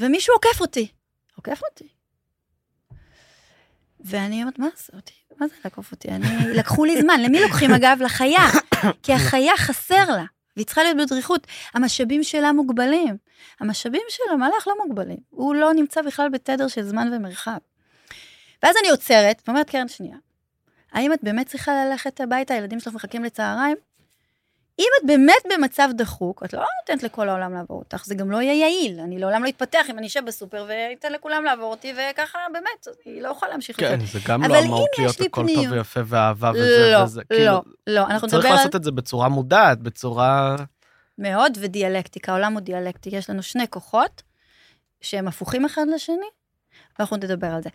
ומישהו עוקף אותי. עוקף אותי. ואני אומרת, מה זה אותי? מה זה לעקוף אותי? אני... לקחו לי זמן. למי לוקחים, אגב? לחיה. כי החיה חסר לה, והיא צריכה להיות בדריכות. המשאבים שלה מוגבלים. המשאבים של המלאך לא מוגבלים. הוא לא נמצא בכלל בתדר של זמן ומרחב. ואז אני עוצרת, ואומרת, קרן, שנייה. האם את באמת צריכה ללכת הביתה, הילדים שלך מחכים לצהריים? אם את באמת במצב דחוק, את לא נותנת לכל העולם לעבור אותך, זה גם לא יהיה יעיל. אני לעולם לא אתפתח אם אני אשב בסופר ואתן לכולם לעבור אותי, וככה באמת, היא לא יכולה להמשיך כן, זה. זה גם לא אמור להיות הכל פניות- טוב ויפה ואהבה וזה לא, וזה. כאילו, לא, לא, אנחנו צריך נדבר על לעשות את זה בצורה מודעת, בצורה... מאוד ודיאלקטיקה, העולם הוא דיאלקטי, יש לנו שני כוחות שהם הפוכים אחד לשני, ואנחנו נדבר על זה.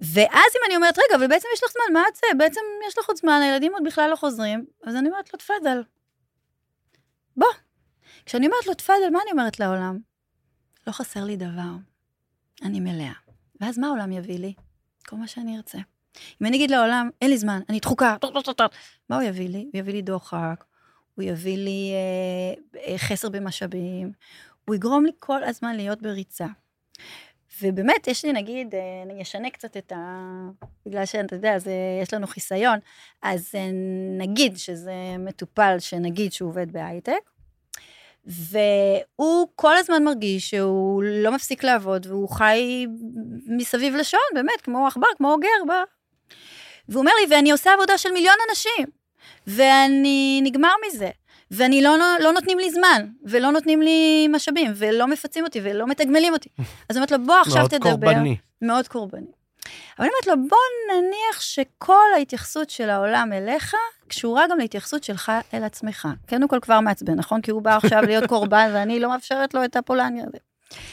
ואז אם אני אומרת, רגע, אבל בעצם יש לך זמן, מה את זה? בעצם יש לך עוד זמן, הילדים עוד בכלל לא חוזרים, אז אני אומרת לו, תפאדל. בוא. כשאני אומרת לו, תפאדל, מה אני אומרת לעולם? לא חסר לי דבר, אני מלאה. ואז מה העולם יביא לי? כל מה שאני ארצה. אם אני אגיד לעולם, אין לי זמן, אני דחוקה, מה הוא יביא לי? הוא יביא לי דוחק, הוא יביא לי אה, אה, חסר במשאבים, הוא יגרום לי כל הזמן להיות בריצה. ובאמת, יש לי נגיד, אה, אני אשנה קצת את ה... בגלל שאתה יודע, זה, יש לנו חיסיון, אז אה, נגיד שזה מטופל שנגיד שהוא עובד בהייטק, והוא כל הזמן מרגיש שהוא לא מפסיק לעבוד, והוא חי מסביב לשעון, באמת, כמו עכבר, כמו אוגר. ב... והוא אומר לי, ואני עושה עבודה של מיליון אנשים, ואני נגמר מזה, ואני לא, לא נותנים לי זמן, ולא נותנים לי משאבים, ולא מפצים אותי, ולא מתגמלים אותי. אז אומרת לו, בוא עכשיו מאוד תדבר. קורבני. מאוד קורבני. אבל אני אומרת לו, בוא נניח שכל ההתייחסות של העולם אליך קשורה גם להתייחסות שלך אל עצמך. קודם כל כבר מעצבן, נכון? כי הוא בא עכשיו להיות קורבן ואני לא מאפשרת לו את הפולניה הזה.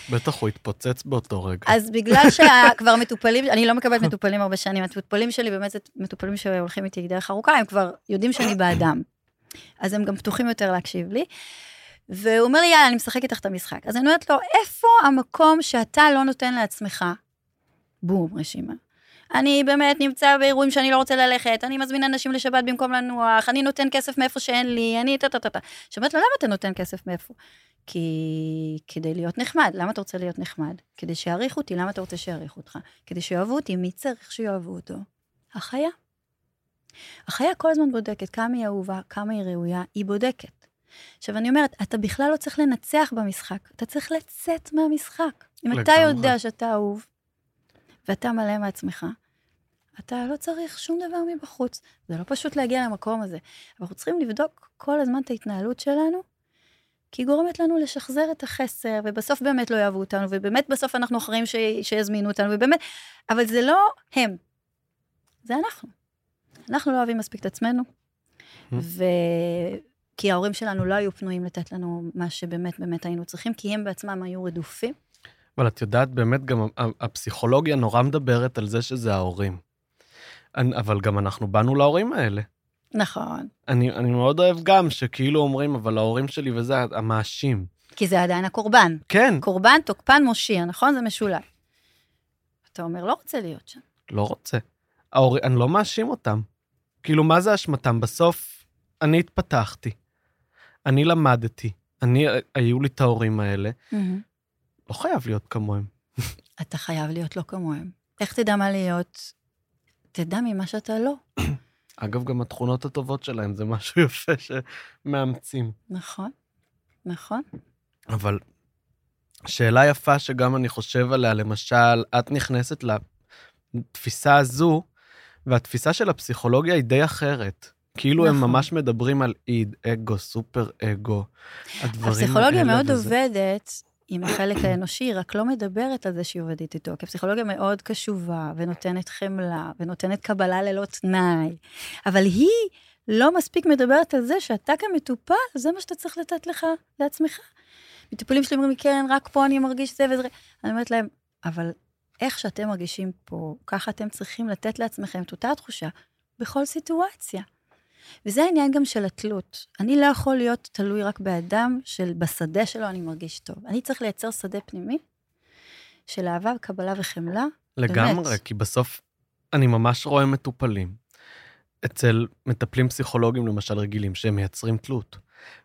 בטח הוא התפוצץ באותו רגע. אז בגלל שכבר מטופלים, אני לא מקבלת מטופלים הרבה שנים, המטופלים שלי באמת זה מטופלים שהולכים איתי דרך ארוכה, הם כבר יודעים שאני באדם. אז הם גם פתוחים יותר להקשיב לי. והוא אומר לי, יאללה, אני משחק איתך את המשחק. אז אני אומרת לו, איפה המקום שאתה לא נותן לעצמך? בום, רשימה. אני באמת נמצא באירועים שאני לא רוצה ללכת, אני מזמין אנשים לשבת במקום לנוח, אני נותן כסף מאיפה שאין לי, אני טה-טה-טה. עכשיו, אומרת לו, למה אתה נותן כסף מאיפה? כי כדי להיות נחמד. למה אתה רוצה להיות נחמד? כדי שיעריכו אותי, למה אתה רוצה שיעריכו אותך? כדי שיאהבו אותי, מי צריך שיאהבו אותו? החיה. החיה כל הזמן בודקת כמה היא אהובה, כמה היא ראויה, היא בודקת. עכשיו, אני אומרת, אתה בכלל לא צריך לנצח במשחק, אתה צריך לצאת מהמשחק. אם לגמרי. אתה יודע שאתה אהוב, ואתה מלא מעצמך, אתה לא צריך שום דבר מבחוץ. זה לא פשוט להגיע למקום הזה. אנחנו צריכים לבדוק כל הזמן את ההתנהלות שלנו, כי היא גורמת לנו לשחזר את החסר, ובסוף באמת לא יאהבו אותנו, ובאמת בסוף אנחנו אחראים ש... שיזמינו אותנו, ובאמת, אבל זה לא הם, זה אנחנו. אנחנו לא אוהבים מספיק את עצמנו, ו... כי ההורים שלנו לא היו פנויים לתת לנו מה שבאמת באמת היינו צריכים, כי הם בעצמם היו רדופים. אבל את יודעת, באמת גם הפסיכולוגיה נורא מדברת על זה שזה ההורים. אבל גם אנחנו באנו להורים האלה. נכון. אני, אני מאוד אוהב גם שכאילו אומרים, אבל ההורים שלי וזה המאשים. כי זה עדיין הקורבן. כן. קורבן, תוקפן, מושיע, נכון? זה משולב. אתה אומר, לא רוצה להיות שם. לא רוצה. ההור... אני לא מאשים אותם. כאילו, מה זה אשמתם? בסוף, אני התפתחתי. אני למדתי. אני, היו לי את ההורים האלה. Mm-hmm. לא חייב להיות כמוהם. אתה חייב להיות לא כמוהם. איך תדע מה להיות? תדע ממה שאתה לא. אגב, גם התכונות הטובות שלהם זה משהו יפה שמאמצים. נכון, נכון. אבל שאלה יפה שגם אני חושב עליה, למשל, את נכנסת לתפיסה הזו, והתפיסה של הפסיכולוגיה היא די אחרת. כאילו נכון. הם ממש מדברים על איד, אגו, סופר אגו, הדברים האלה. הפסיכולוגיה מאוד וזה... עובדת עם החלק האנושי, רק לא מדברת על זה שהיא עובדת איתו, כי הפסיכולוגיה מאוד קשובה, ונותנת חמלה, ונותנת קבלה ללא תנאי, אבל היא לא מספיק מדברת על זה שאתה כמטופל, זה מה שאתה צריך לתת לך לעצמך. מטופלים שלי אומרים לי, כן, רק פה אני מרגיש זה וזה. אני אומרת להם, אבל איך שאתם מרגישים פה, ככה אתם צריכים לתת לעצמכם את אותה התחושה בכל סיטואציה. וזה העניין גם של התלות. אני לא יכול להיות תלוי רק באדם של בשדה שלו אני מרגיש טוב. אני צריך לייצר שדה פנימי של אהבה, קבלה וחמלה. לגמרי, באמת. כי בסוף אני ממש רואה מטופלים. אצל מטפלים פסיכולוגיים, למשל, רגילים, שהם מייצרים תלות,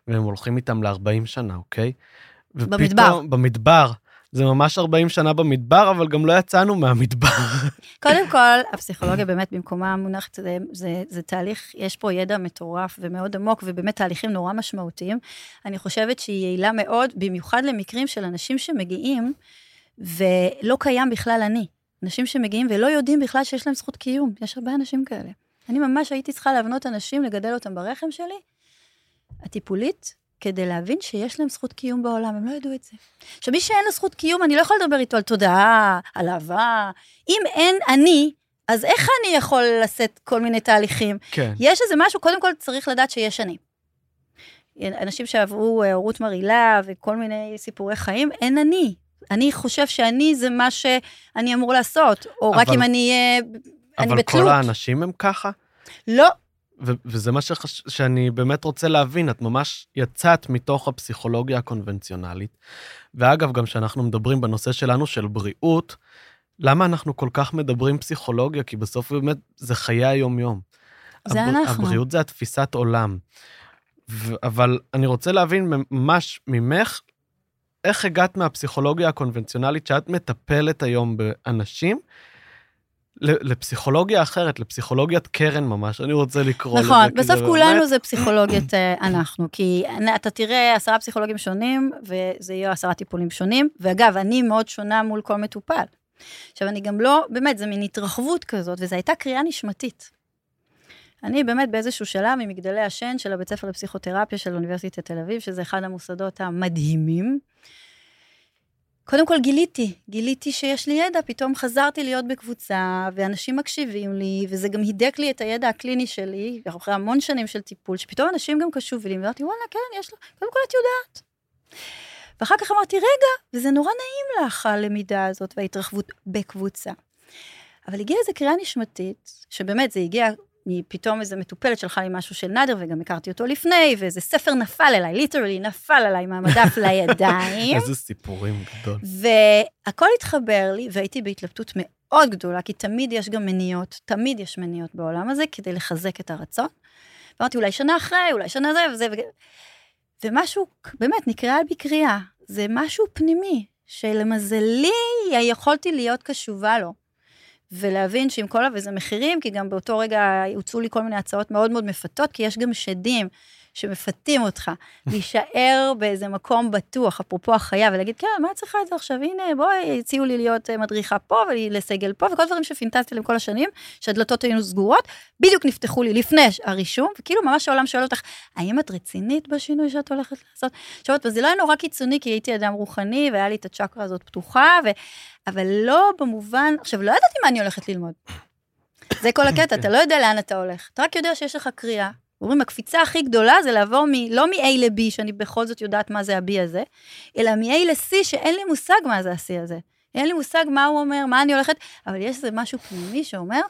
והם הולכים איתם ל-40 שנה, אוקיי? במדבר. במדבר. זה ממש 40 שנה במדבר, אבל גם לא יצאנו מהמדבר. קודם כל, הפסיכולוגיה באמת במקומה מונחת, זה, זה, זה תהליך, יש פה ידע מטורף ומאוד עמוק, ובאמת תהליכים נורא משמעותיים. אני חושבת שהיא יעילה מאוד, במיוחד למקרים של אנשים שמגיעים, ולא קיים בכלל אני. אנשים שמגיעים ולא יודעים בכלל שיש להם זכות קיום, יש הרבה אנשים כאלה. אני ממש הייתי צריכה להבנות אנשים, לגדל אותם ברחם שלי, הטיפולית, כדי להבין שיש להם זכות קיום בעולם, הם לא ידעו את זה. עכשיו, מי שאין לו זכות קיום, אני לא יכולה לדבר איתו על תודעה, על אהבה. אם אין אני, אז איך אני יכול לשאת כל מיני תהליכים? כן. יש איזה משהו, קודם כל צריך לדעת שיש אני. אנשים שעברו אה, הורות מרעילה וכל מיני סיפורי חיים, אין אני. אני חושב שאני זה מה שאני אמור לעשות, או אבל, רק אם אני אהיה, אני בתלות. אבל כל האנשים הם ככה? לא, ו- וזה מה שחש- שאני באמת רוצה להבין, את ממש יצאת מתוך הפסיכולוגיה הקונבנציונלית. ואגב, גם כשאנחנו מדברים בנושא שלנו של בריאות, למה אנחנו כל כך מדברים פסיכולוגיה? כי בסוף באמת זה חיי היום-יום. זה הב- אנחנו. הבריאות זה התפיסת עולם. ו- אבל אני רוצה להבין ממש ממך, איך הגעת מהפסיכולוגיה הקונבנציונלית שאת מטפלת היום באנשים, לפסיכולוגיה אחרת, לפסיכולוגיית קרן ממש, אני רוצה לקרוא נכון, לזה. נכון, בסוף כולנו באמת... זה פסיכולוגיית אה, אנחנו, כי אתה תראה עשרה פסיכולוגים שונים, וזה יהיה עשרה טיפולים שונים, ואגב, אני מאוד שונה מול כל מטופל. עכשיו, אני גם לא, באמת, זה מין התרחבות כזאת, וזו הייתה קריאה נשמתית. אני באמת באיזשהו שלב ממגדלי השן של הבית ספר לפסיכותרפיה של אוניברסיטת תל אביב, שזה אחד המוסדות המדהימים, קודם כל גיליתי, גיליתי שיש לי ידע, פתאום חזרתי להיות בקבוצה, ואנשים מקשיבים לי, וזה גם הידק לי את הידע הקליני שלי, אחרי המון שנים של טיפול, שפתאום אנשים גם קשובים לי, ואמרתי, וואלה, כן, יש לו, קודם כל את יודעת. ואחר כך אמרתי, רגע, וזה נורא נעים לך, הלמידה הזאת וההתרחבות בקבוצה. אבל הגיעה איזו קריאה נשמתית, שבאמת זה הגיע פתאום איזה מטופלת שלחה לי משהו של נאדר, וגם הכרתי אותו לפני, ואיזה ספר נפל אליי, ליטרלי נפל עליי מהמדף לידיים. איזה סיפורים גדול. והכל התחבר לי, והייתי בהתלבטות מאוד גדולה, כי תמיד יש גם מניות, תמיד יש מניות בעולם הזה, כדי לחזק את הרצון. ואמרתי, אולי שנה אחרי, אולי שנה זה וזה, וזה. ומשהו, באמת, נקראה בי קריאה. זה משהו פנימי, שלמזלי יכולתי להיות קשובה לו. ולהבין שעם כל וזה מחירים, כי גם באותו רגע הוצאו לי כל מיני הצעות מאוד מאוד מפתות, כי יש גם שדים שמפתים אותך, להישאר באיזה מקום בטוח, אפרופו החיה, ולהגיד, כן, מה את צריכה את זה עכשיו? הנה, בואי, הציעו לי להיות אה, מדריכה פה ולסגל פה, וכל דברים שפינטזתי להם כל השנים, שהדלתות היו סגורות, בדיוק נפתחו לי לפני הרישום, וכאילו ממש העולם שואל אותך, האם את רצינית בשינוי שאת הולכת לעשות? עכשיו, זה לא היה נורא קיצוני, כי הייתי אדם רוחני, והיה לי את הצ'קרה הזאת פתוחה, ו... אבל לא במובן, עכשיו, לא ידעתי מה אני הולכת ללמוד. זה כל הקטע, אתה לא יודע לאן אתה הולך, אתה רק יודע שיש לך קריאה, אומרים, הקפיצה הכי גדולה זה לעבור מ, לא מ-A ל-B, שאני בכל זאת יודעת מה זה ה-B הזה, אלא מ-A ל-C, שאין לי מושג מה זה ה-C הזה. אין לי מושג מה הוא אומר, מה אני הולכת, אבל יש איזה משהו פנימי שאומר,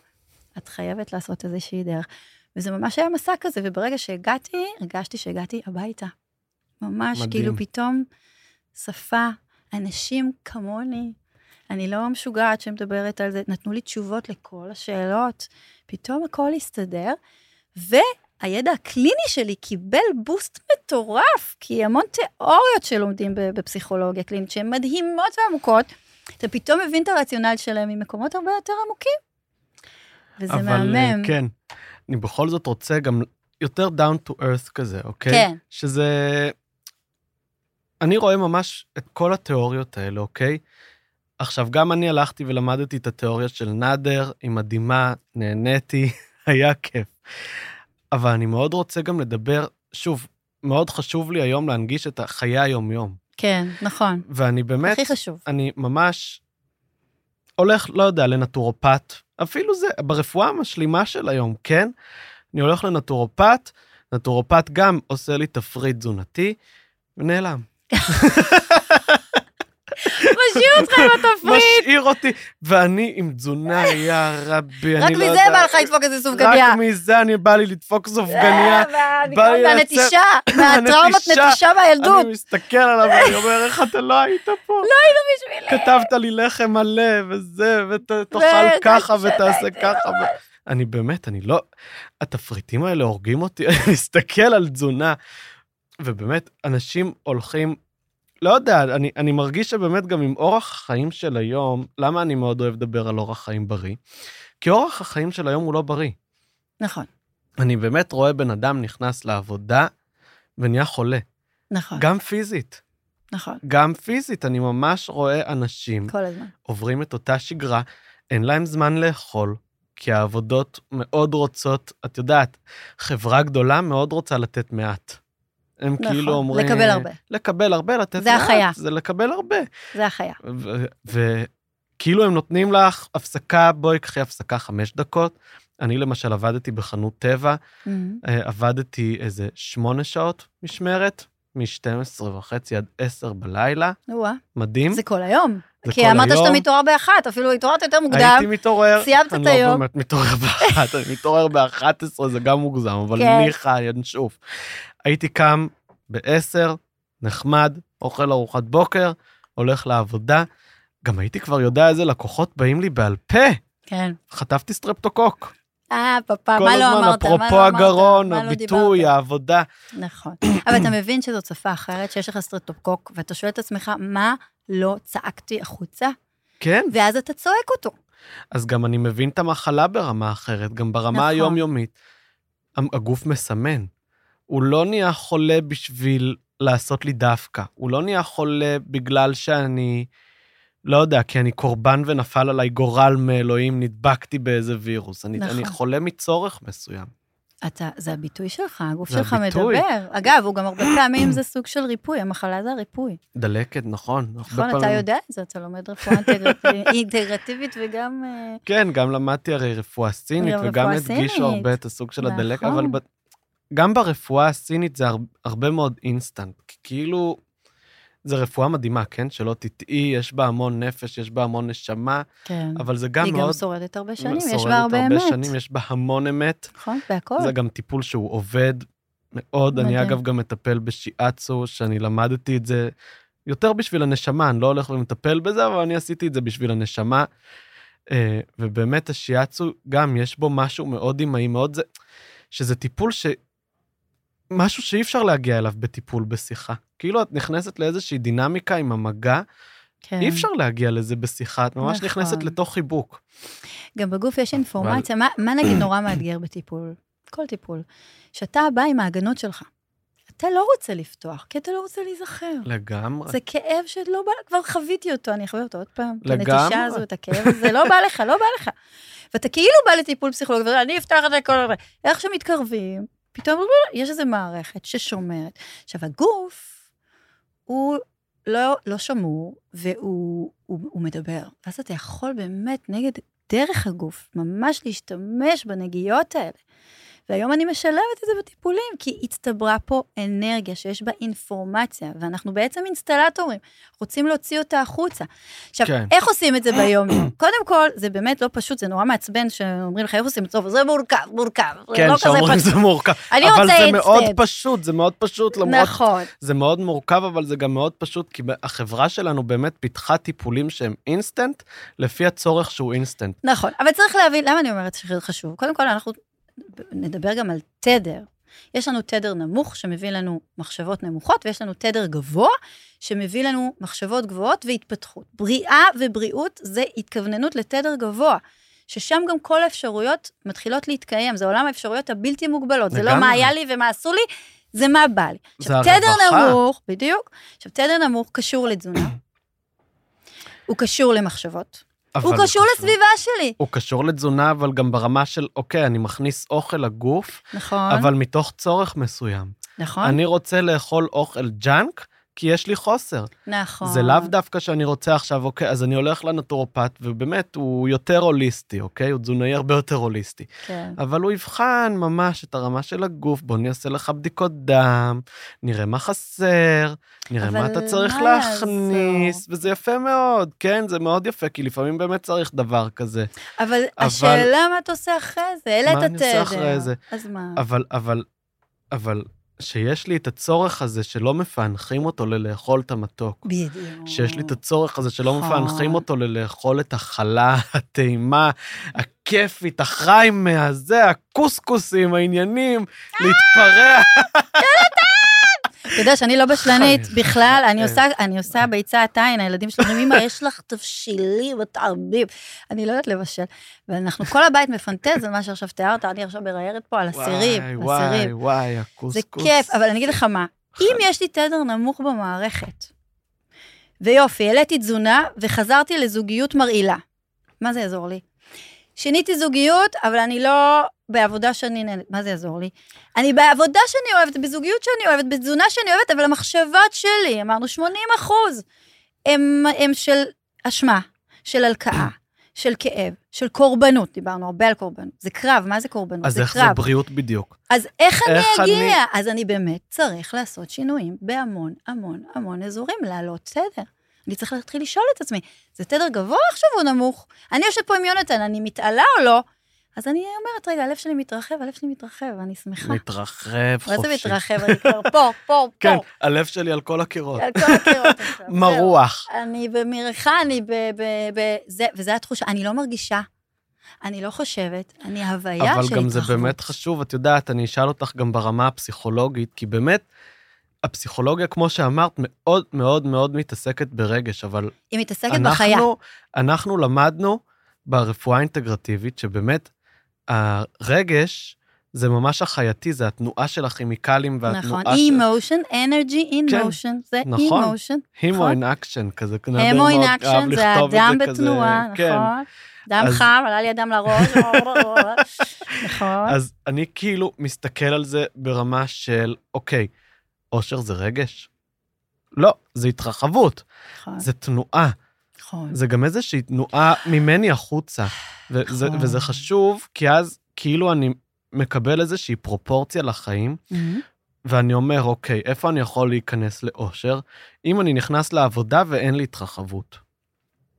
את חייבת לעשות איזושהי דרך. וזה ממש היה מסע כזה, וברגע שהגעתי, הרגשתי שהגעתי הביתה. ממש, מדהים. כאילו פתאום שפה, אנשים כמוני, אני לא משוגעת שמדברת על זה, נתנו לי תשובות לכל השאלות, פתאום הכל הסתדר, ו... הידע הקליני שלי קיבל בוסט מטורף, כי המון תיאוריות שלומדים בפסיכולוגיה קלינית, שהן מדהימות ועמוקות, אתה פתאום מבין את הרציונל שלהם ממקומות הרבה יותר עמוקים. וזה אבל, מהמם. אבל כן, אני בכל זאת רוצה גם יותר down to earth כזה, אוקיי? כן. שזה... אני רואה ממש את כל התיאוריות האלה, אוקיי? עכשיו, גם אני הלכתי ולמדתי את התיאוריה של נאדר, היא מדהימה, נהניתי, היה כיף. אבל אני מאוד רוצה גם לדבר, שוב, מאוד חשוב לי היום להנגיש את החיי היום-יום. כן, נכון. ואני באמת... הכי חשוב. אני ממש הולך, לא יודע, לנטורופט, אפילו זה, ברפואה המשלימה של היום, כן? אני הולך לנטורופט, נטורופט גם עושה לי תפריט תזונתי, ונעלם. משאיר אותך עם התפריט. משאיר אותי, ואני עם תזונה, יא רבי, אני לא יודע. רק מזה בא לך לדפוק איזה סוף גניה. רק מזה אני בא לי לדפוק סוף גניה. מהנטישה, מהטראומת נטישה מהילדות. אני מסתכל עליו ואני אומר, איך אתה לא היית פה? לא היית בשבילי. כתבת לי לחם מלא וזה, ותאכל ככה ותעשה ככה. אני באמת, אני לא... התפריטים האלה הורגים אותי, אני מסתכל על תזונה, ובאמת, אנשים הולכים לא יודע, אני, אני מרגיש שבאמת גם עם אורח החיים של היום, למה אני מאוד אוהב לדבר על אורח חיים בריא? כי אורח החיים של היום הוא לא בריא. נכון. אני באמת רואה בן אדם נכנס לעבודה ונהיה חולה. נכון. גם פיזית. נכון. גם פיזית, אני ממש רואה אנשים... כל הזמן. עוברים את אותה שגרה, אין להם זמן לאכול, כי העבודות מאוד רוצות, את יודעת, חברה גדולה מאוד רוצה לתת מעט. הם נכון, כאילו אומרים... לקבל הרבה. לקבל הרבה, לתת זה מעט. החיה. זה לקבל הרבה. זה החיה. וכאילו הם נותנים לך הפסקה, בואי קחי הפסקה חמש דקות. אני למשל עבדתי בחנות טבע, mm-hmm. עבדתי איזה שמונה שעות משמרת, מ-12 וחצי עד 10 בלילה. וואה. מדהים. זה כל היום. זה כי אמרת שאתה מתעורר באחת, אפילו התעוררת יותר מוקדם. הייתי מתעורר. סיימת את היום. אני לא באמת מתעורר באחת, אני מתעורר ב-11, זה גם מוגזם, אבל כן. ניחא, ינשוף. הייתי קם ב-10, נחמד, אוכל ארוחת בוקר, הולך לעבודה. גם הייתי כבר יודע איזה לקוחות באים לי בעל פה. כן. חטפתי סטרפטוקוק. אה, פאפה, מה לא אמרת? כל הזמן, אפרופו הגרון, לא הביטוי, העבודה. נכון. אבל אתה מבין שזאת שפה אחרת, שיש לך סטרפטוקוק, ואתה שואל את עצמך, מה לא צעקתי החוצה? כן. ואז אתה צועק אותו. אז גם אני מבין את המחלה ברמה אחרת, גם ברמה נכון. היומיומית. הגוף מסמן. הוא לא נהיה חולה בשביל לעשות לי דווקא. הוא לא נהיה חולה בגלל שאני, לא יודע, כי אני קורבן ונפל עליי גורל מאלוהים, נדבקתי באיזה וירוס. אני, נכון. אני חולה מצורך מסוים. אתה, זה הביטוי שלך, הגוף שלך הביטוי. מדבר. אגב, הוא גם הרבה פעמים זה סוג של ריפוי, המחלה זה הריפוי. דלקת, נכון. נכון, אתה פעמים- יודע את זה, אתה לומד רפואה אינטגרטיבית- וגם... אה, כן, גם למדתי הרי רפואה סינית, גם וגם הדגישו. הרבה את הסוג של הדלקת, אבל נכון. גם ברפואה הסינית זה הר- הרבה מאוד אינסטנט. כי כאילו, זה רפואה מדהימה, כן? שלא תטעי, יש בה המון נפש, יש בה המון נשמה, כן. אבל זה גם היא גם מאוד... שורדת הרבה שנים, יש שורדת בה הרבה אמת. שנים, יש בה המון אמת. נכון, בהכל. זה גם טיפול שהוא עובד מאוד. אני מדהים. אגב גם מטפל בשיאצו, שאני למדתי את זה יותר בשביל הנשמה, אני לא הולך ומטפל בזה, אבל אני עשיתי את זה בשביל הנשמה. אה, ובאמת השיאצו, גם יש בו משהו מאוד אמאי, מאוד זה, שזה טיפול ש... משהו שאי אפשר להגיע אליו בטיפול בשיחה. כאילו את נכנסת לאיזושהי דינמיקה עם המגע, כן. אי אפשר להגיע לזה בשיחה, את ממש נכון. נכנסת לתוך חיבוק. גם בגוף יש אינפורמציה. מה, מה נגיד נורא מאתגר בטיפול? כל טיפול. שאתה בא עם ההגנות שלך. אתה לא רוצה לפתוח, כי אתה לא רוצה להיזכר. לגמרי. זה כאב שלא בא, כבר חוויתי אותו, אני אחווה אותו עוד פעם. את לגמרי. הנטישה הזו, את הכאב הזה, לא בא לך, לא בא לך. ואתה כאילו בא לטיפול פסיכולוגי, ואני אפתח את זה כל הזמן. איך שמתקרבים, פתאום יש איזו מערכת ששומרת. עכשיו, הגוף, הוא לא, לא שמור, והוא הוא, הוא מדבר. ואז אתה יכול באמת נגד, דרך הגוף, ממש להשתמש בנגיעות האלה. והיום אני משלבת את זה בטיפולים, כי הצטברה פה אנרגיה שיש בה אינפורמציה, ואנחנו בעצם אינסטלטורים, רוצים להוציא אותה החוצה. עכשיו, כן. איך עושים את זה ביום? קודם כל, זה באמת לא פשוט, זה נורא מעצבן שאומרים לך איך עושים את זה, טוב, זה מורכב, מורכב. כן, לא שאומרים. זה מורכב. אני אבל רוצה זה מאוד אינסטנט. פשוט, זה מאוד פשוט, למרות נכון. זה מאוד מורכב, אבל זה גם מאוד פשוט, כי החברה שלנו באמת פיתחה טיפולים שהם אינסטנט, לפי הצורך שהוא אינסטנט. נכון, אבל צריך להבין, למה אני אומרת שזה חשוב? קודם כל, אנחנו נדבר גם על תדר. יש לנו תדר נמוך שמביא לנו מחשבות נמוכות, ויש לנו תדר גבוה שמביא לנו מחשבות גבוהות והתפתחות. בריאה ובריאות זה התכווננות לתדר גבוה, ששם גם כל האפשרויות מתחילות להתקיים, זה עולם האפשרויות הבלתי מוגבלות, זה לא לגמרי. מה היה לי ומה עשו לי, זה מה בא לי. זה עכשיו, תדר הרווחה. נמוך, בדיוק, עכשיו, תדר נמוך קשור לתזונה, הוא קשור למחשבות, הוא קשור לסביבה שלי. הוא קשור לתזונה, אבל גם ברמה של, אוקיי, אני מכניס אוכל לגוף, נכון, אבל מתוך צורך מסוים. נכון, אני רוצה לאכול אוכל ג'אנק, כי יש לי חוסר. נכון. זה לאו דווקא שאני רוצה עכשיו, אוקיי, אז אני הולך לנטורופט, ובאמת, הוא יותר הוליסטי, אוקיי? הוא תזונאי הרבה יותר הוליסטי. כן. אבל הוא יבחן ממש את הרמה של הגוף, בוא אני אעשה לך בדיקות דם, נראה מה חסר, נראה מה אבל אתה צריך מה להכניס, יעזור? וזה יפה מאוד, כן, זה מאוד יפה, כי לפעמים באמת צריך דבר כזה. אבל השאלה מה אתה עושה אחרי זה, העלית מה אני עושה. אחרי זה? אז מה? אבל, אבל, אבל, שיש לי את הצורך הזה שלא מפענחים אותו ללאכול את המתוק. בדיוק. שיש לי את הצורך הזה שלא נכון. מפענחים אותו ללאכול את החלה, הטעימה, הכיפית, החיים מהזה, הקוסקוסים, העניינים, להתפרע. אתה יודע שאני לא בשלנית בכלל, אני כן. עושה- אני עושה ביצת עין, הילדים שלי אומרים, אמא, יש לך תבשילים וטעמים. אני לא יודעת לבשל. ואנחנו כל הבית מפנטז על מה שעכשיו תיארת, אני עכשיו מראיירת פה על הסירים, וואי, הסירים. וואי, וואי, זה הקוסקוס. כיף, אבל אני אגיד לך מה, אם יש לי תדר נמוך במערכת, ויופי, העליתי תזונה וחזרתי לזוגיות מרעילה, מה זה יעזור לי? שיניתי זוגיות, אבל אני לא בעבודה שאני נהנית, מה זה יעזור לי? אני בעבודה שאני אוהבת, בזוגיות שאני אוהבת, בתזונה שאני אוהבת, אבל המחשבות שלי, אמרנו 80 אחוז, הם, הם של אשמה, של הלקאה, של כאב, של קורבנות, דיברנו הרבה על קורבנות. זה קרב, מה זה קורבנות? אז זה איך קרב. זה בריאות בדיוק? אז איך אני איך אגיע? אני- אז אני באמת צריך לעשות שינויים בהמון המון המון אזורים, להעלות תדר. אני צריך להתחיל לשאול את עצמי, זה תדר גבוה עכשיו או נמוך? אני יושבת פה עם יונתן, אני מתעלה או לא? אז אני אומרת, רגע, הלב שלי מתרחב, הלב שלי מתרחב, אני שמחה. מתרחב חופשי. מה זה מתרחב? אני כבר פה, פה, כן, פה. הלב שלי על כל הקירות. על כל הקירות עכשיו. מרוח. אני במרחה, אני ב... ב, ב זה, וזה התחושה, אני לא מרגישה, אני לא חושבת, אני הוויה של אבל התרחבות. גם זה באמת חשוב, את יודעת, אני אשאל אותך גם ברמה הפסיכולוגית, כי באמת, הפסיכולוגיה, כמו שאמרת, מאוד מאוד מאוד מתעסקת ברגש, אבל היא מתעסקת בחיה. אנחנו, אנחנו למדנו ברפואה האינטגרטיבית שבאמת הרגש זה ממש החייתי, זה התנועה של הכימיקלים והתנועה נכון, של... emotion, energy in כן, motion, זה נכון. emotion. הימו נכון. אין אקשן, כזה. נדב המו מאוד אין אהב אקשן, זה לכתוב את הדם כזה, בתנועה, כן. נכון. דם אז- חם, עלה לי הדם לראש, נכון. אז אני כאילו מסתכל על זה ברמה של, אוקיי, אושר זה רגש? לא, זה התרחבות, נכון, זה תנועה. נכון. זה גם איזושהי תנועה ממני החוצה. וזה, נכון. וזה חשוב, כי אז כאילו אני מקבל איזושהי פרופורציה לחיים. ואני אומר, אוקיי, איפה אני יכול להיכנס לאושר? אם אני נכנס לעבודה ואין לי התרחבות.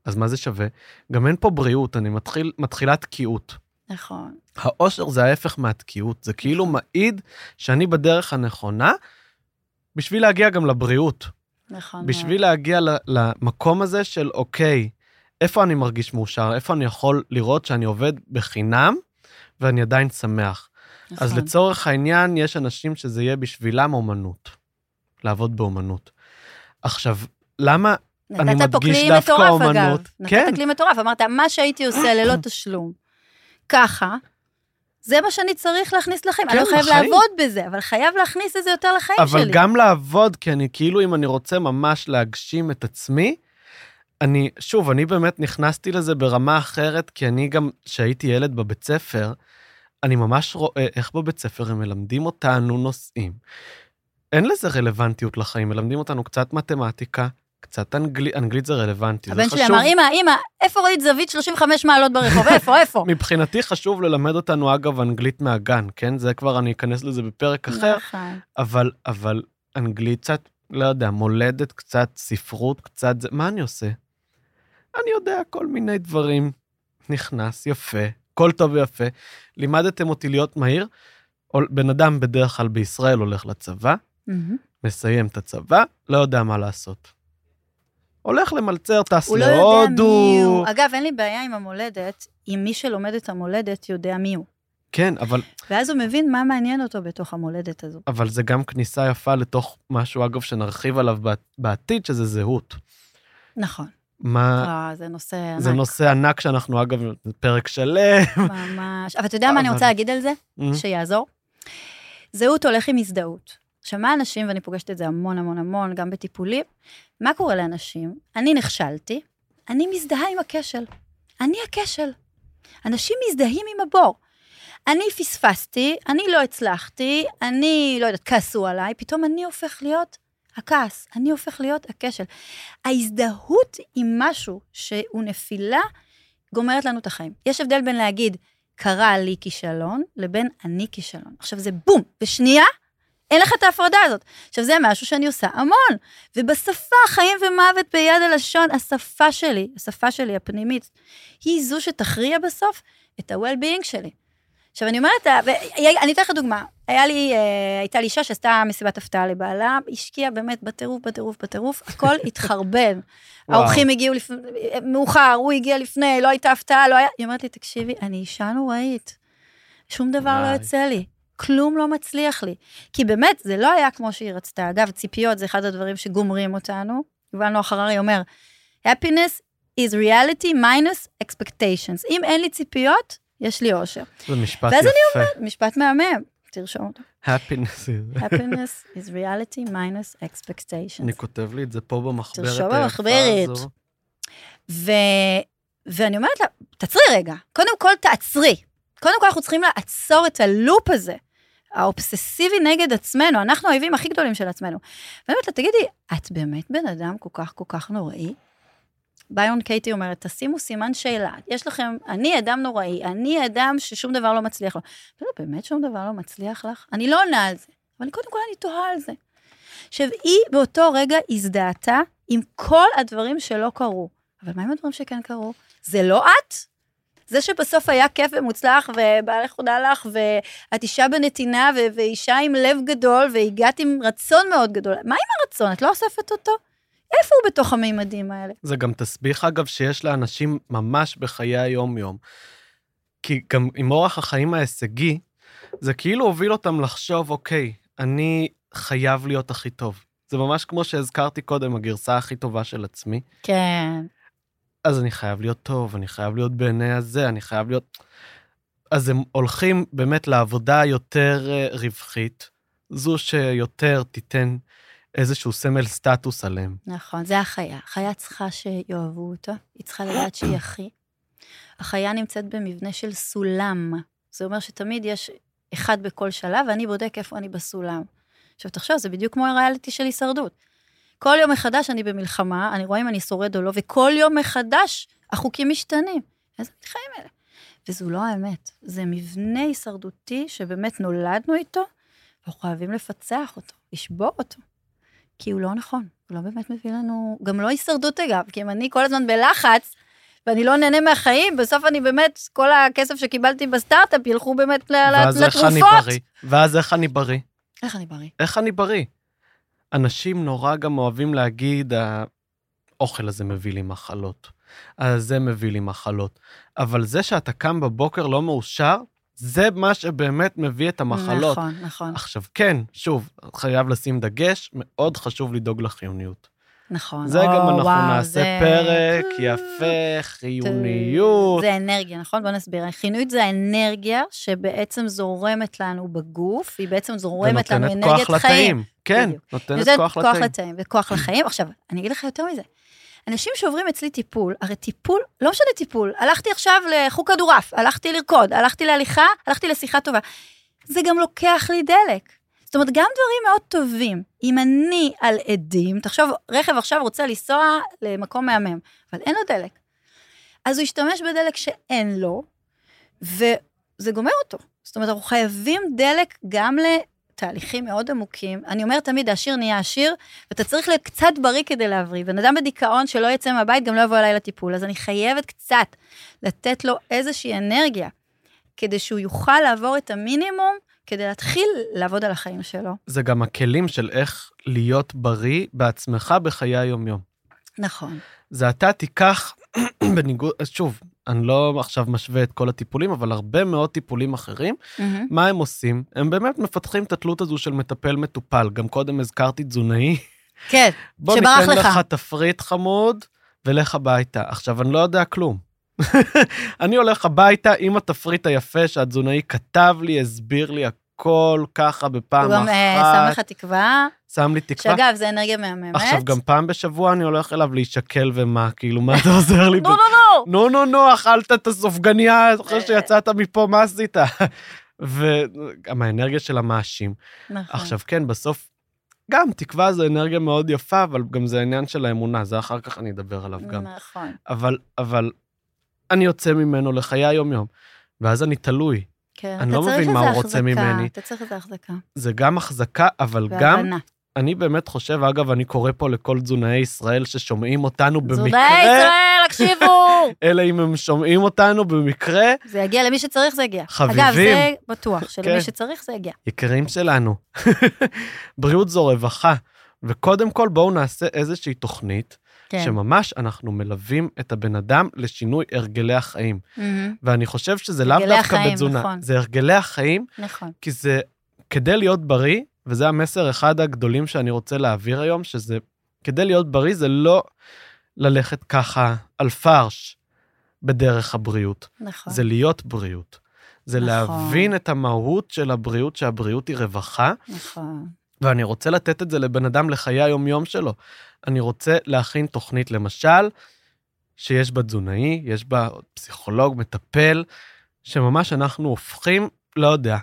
אז מה זה שווה? גם אין פה בריאות, אני מתחיל, מתחילה תקיעות. נכון. האושר זה ההפך מהתקיעות, זה כאילו מעיד שאני בדרך הנכונה, בשביל להגיע גם לבריאות. נכון. בשביל להגיע למקום הזה של אוקיי, איפה אני מרגיש מאושר, איפה אני יכול לראות שאני עובד בחינם ואני עדיין שמח. מאוד. אז נכון. לצורך העניין, יש אנשים שזה יהיה בשבילם אומנות, לעבוד באומנות. עכשיו, למה אני נתת פה מדגיש כלי דווקא מטורף, אומנות? אגב. כן. נתת כלי מטורף, אמרת, מה שהייתי עושה ללא תשלום, ככה, זה מה שאני צריך להכניס לחיים. אני כן, לא חייב לחיים. לעבוד בזה, אבל חייב להכניס את זה יותר לחיים אבל שלי. גם לעבוד, כי אני כאילו, אם אני רוצה ממש להגשים את עצמי, אני, שוב, אני באמת נכנסתי לזה ברמה אחרת, כי אני גם, כשהייתי ילד בבית ספר, אני ממש רואה איך בבית ספר הם מלמדים אותנו נושאים. אין לזה רלוונטיות לחיים, מלמדים אותנו קצת מתמטיקה, קצת אנגלית, אנגלית זה רלוונטי, זה הבן שלי חשוב. אמר, אמא, אמא, איפה ראית זווית 35 מעלות ברחוב? איפה, איפה? מבחינתי חשוב ללמד אותנו, אגב, אנגלית מהגן, כן? זה כבר, אני אכנס לזה בפרק אחר, נכון. אבל, אבל אנגלית קצת, לא יודע, מולדת, קצת ספרות, קצת זה, מה אני עושה? אני יודע כל מיני דברים. נכנס, יפה, הכל טוב ויפה. לימדתם אותי להיות מהיר. בן אדם בדרך כלל בישראל הולך לצבא, מהמם. מסיים את הצבא, לא יודע מה לעשות. הולך למלצר, טס הוא לא יודע מי להודו. הוא. אגב, אין לי בעיה עם המולדת, אם מי שלומד את המולדת יודע מי הוא. כן, אבל, ואז הוא מבין מה מעניין אותו בתוך המולדת הזו. אבל זה גם כניסה יפה לתוך משהו, אגב, שנרחיב עליו בעתיד- שזה זהות. נכון. מה... אה, זה נושא ענק. זה נושא ענק שאנחנו, אגב, פרק שלם. ממש. אבל אתה יודע מה אני רוצה להגיד על זה? Mm. שיעזור? זהות הולך עם הזדהות. עכשיו, מה אנשים, ואני פוגשת את זה המון המון המון, גם בטיפולים, מה קורה לאנשים? אני נכשלתי, אני מזדהה עם הכשל. אני הכשל. אנשים מזדהים עם הבור. אני פספסתי, אני לא הצלחתי, אני, לא יודעת, כעסו עליי, פתאום אני הופך להיות הכעס, אני הופך להיות הכשל. ההזדהות עם משהו שהוא נפילה, גומרת לנו את החיים. יש הבדל בין להגיד, קרה לי כישלון, לבין אני כישלון. עכשיו זה בום, בשנייה, אין לך את ההפרדה הזאת. עכשיו זה משהו שאני עושה המון, ובשפה, חיים ומוות ביד הלשון, השפה שלי, השפה שלי הפנימית, היא זו שתכריע בסוף את ה-well-being שלי. עכשיו אני אומרת, ו- אני אתן לך דוגמה, היה לי, אה, הייתה לי אישה שעשתה מסיבת הפתעה לבעלה, השקיעה באמת בטירוף, בטירוף, בטירוף, הכל התחרבן. האורחים הגיעו לפ... מאוחר, הוא הגיע לפני, לא הייתה הפתעה, לא היה... היא אומרת לי, תקשיבי, אני אישה נוראית. שום דבר לא. יוצא לי. כלום לא מצליח לי. כי באמת, זה לא היה כמו שהיא רצתה. אגב, ציפיות זה אחד הדברים שגומרים אותנו. יובל נוח הררי אומר, happiness is reality minus expectations. אם אין לי ציפיות, יש לי אושר. זה משפט ואז יפה. משפט מהמם, תרשום אותו. happiness. is- happiness is reality minus expectations. אני כותב לי את זה פה במחברת תרשום במחברת. ו... ואני אומרת לה, תעצרי רגע, קודם כל תעצרי. קודם כל אנחנו צריכים לעצור את הלופ הזה, האובססיבי נגד עצמנו, אנחנו האויבים הכי גדולים של עצמנו. ואני אומרת לה, תגידי, את באמת בן אדם כל כך כל כך נוראי? ביון קייטי אומרת, תשימו סימן שאלה, יש לכם, אני אדם נוראי, אני אדם ששום דבר לא מצליח לו. לא, באמת שום דבר לא מצליח לך? אני לא עונה על זה, אבל קודם כל אני תוהה על זה. עכשיו, היא באותו רגע הזדהתה עם כל הדברים שלא קרו. אבל מה עם הדברים שכן קרו? זה לא את? זה שבסוף היה כיף ומוצלח, ובעלך הודה לך, ואת אישה בנתינה, ו- ואישה עם לב גדול, והגעת עם רצון מאוד גדול. מה עם הרצון? את לא אוספת אותו? איפה הוא בתוך המימדים האלה? זה גם תסביך, אגב, שיש לאנשים ממש בחיי היום-יום. כי גם עם אורח החיים ההישגי, זה כאילו הוביל אותם לחשוב, אוקיי, אני חייב להיות הכי טוב. זה ממש כמו שהזכרתי קודם, הגרסה הכי טובה של עצמי. כן. אז אני חייב להיות טוב, אני חייב להיות בעיני הזה, אני חייב להיות... אז הם הולכים באמת לעבודה יותר אה, רווחית, זו שיותר תיתן איזשהו סמל סטטוס עליהם. נכון, זה החיה. החיה צריכה שיאהבו אותה, היא צריכה לדעת שהיא אחי. החיה נמצאת במבנה של סולם. זה אומר שתמיד יש אחד בכל שלב, ואני בודק איפה אני בסולם. עכשיו, תחשוב, זה בדיוק כמו הריאליטי של הישרדות. כל יום מחדש אני במלחמה, אני רואה אם אני שורד או לא, וכל יום מחדש החוקים משתנים. איזה חיים אלה? וזו לא האמת. זה מבנה הישרדותי שבאמת נולדנו איתו, ואנחנו חייבים לפצח אותו, לשבור אותו. כי הוא לא נכון, הוא לא באמת מביא לנו, גם לא הישרדות אגב, כי אם אני כל הזמן בלחץ, ואני לא נהנה מהחיים, בסוף אני באמת, כל הכסף שקיבלתי בסטארט-אפ ילכו באמת ל- ואז איך אני לתרופות. בריא? ואז איך אני בריא? איך אני בריא? איך אני בריא? אנשים נורא גם אוהבים להגיד, האוכל הזה מביא לי מחלות, זה מביא לי מחלות. אבל זה שאתה קם בבוקר לא מאושר, זה מה שבאמת מביא את המחלות. נכון, נכון, עכשיו, כן, שוב, חייב לשים דגש, מאוד חשוב לדאוג לחיוניות. נכון. זה או, גם אנחנו וואו, נעשה זה- פרק יפה, חיוניות. זה אנרגיה, נכון? בוא נסביר. חיוניות זה האנרגיה שבעצם זורמת לנו בגוף, היא בעצם זורמת לנו ונותנת אנרגיית כוח חיים. לתאים. כן, בדיוק. נותנת כוח כוח לתאים. לתאים וכוח לחיים. עכשיו, אני אגיד לך יותר מזה. אנשים שעוברים אצלי טיפול, הרי טיפול, לא משנה טיפול, הלכתי עכשיו לחוג כדורעף, הלכתי לרקוד, הלכתי להליכה, הלכתי לשיחה טובה. זה גם לוקח לי דלק. זאת אומרת, גם דברים מאוד טובים. אם אני על עדים, תחשוב, רכב עכשיו רוצה לנסוע למקום מהמם, אבל אין לו דלק. אז הוא ישתמש בדלק שאין לו, וזה גומר אותו. זאת אומרת, אנחנו חייבים דלק גם לתהליכים מאוד עמוקים. אני אומרת תמיד, העשיר נהיה עשיר, ואתה צריך להיות קצת בריא כדי להבריא. בן אדם בדיכאון שלא יצא מהבית, גם לא יבוא אליי לטיפול. אז אני חייבת קצת לתת לו איזושהי אנרגיה, כדי שהוא יוכל לעבור את המינימום, כדי להתחיל לעבוד על החיים שלו. זה גם הכלים של איך להיות בריא בעצמך בחיי היום-יום. נכון. זה אתה תיקח, בניגוד, שוב, אני לא עכשיו משווה את כל הטיפולים, אבל הרבה מאוד טיפולים אחרים, מהמם. מה הם עושים? הם באמת מפתחים את התלות הזו של מטפל-מטופל. גם קודם הזכרתי תזונאי. כן, בוא שברח ניתן לך. לך תפריט חמוד, ולך הביתה. עכשיו, אני לא יודע כלום. אני הולך הביתה עם התפריט היפה שהתזונאי כתב לי, הסביר לי הכל ככה בפעם הוא גם אה, שם אחת, לך תקווה, שם לי תקווה. שאגב, זה אנרגיה מהממת. עכשיו, גם פעם בשבוע אני הולך אליו להישקל ומה, כאילו, מה אתה עוזר לי? נו, נו, נו. נו, נו, נו, אכלת את הסופגניה אחרי אה. שיצאת מפה, מה עשית? וגם האנרגיה של המאשים. נכון. עכשיו, כן, בסוף, גם תקווה זה אנרגיה מאוד יפה, אבל גם זה העניין של האמונה, זה אחר כך אני אדבר עליו גם. נכון. אבל, אבל אני יוצא ממנו לחיי היום-יום, ואז אני תלוי. כן, אני לא מבין מה הוא רוצה החזקה, ממני. אתה צריך איזה החזקה. זה גם החזקה, אבל גם, והבנה. אני באמת חושב, אגב, אני קורא פה לכל תזונאי ישראל ששומעים אותנו תזונאי במקרה, ישראל, הקשיבו! אלא אם הם שומעים אותנו במקרה, זה יגיע למי שצריך, זה יגיע. חביבים. אגב, זה בטוח, כן. שלמי שצריך, זה יגיע. יקרים שלנו. בריאות זו רווחה, וקודם כל בואו נעשה איזושהי תוכנית, כן. שממש אנחנו מלווים את הבן אדם לשינוי הרגלי החיים. מהמם, ואני חושב שזה לאו דווקא החיים, בתזונה, נכון. זה הרגלי החיים, נכון. כי זה כדי להיות בריא, וזה המסר אחד הגדולים שאני רוצה להעביר היום, שזה כדי להיות בריא זה לא ללכת ככה על פרש בדרך הבריאות, נכון. זה להיות בריאות. זה נכון. להבין את המהות של הבריאות, שהבריאות היא רווחה, נכון. ואני רוצה לתת את זה לבן אדם לחיי היום-יום שלו. אני רוצה להכין תוכנית, למשל, שיש בה תזונאי, יש בה פסיכולוג, מטפל, שממש אנחנו הופכים, לא יודע,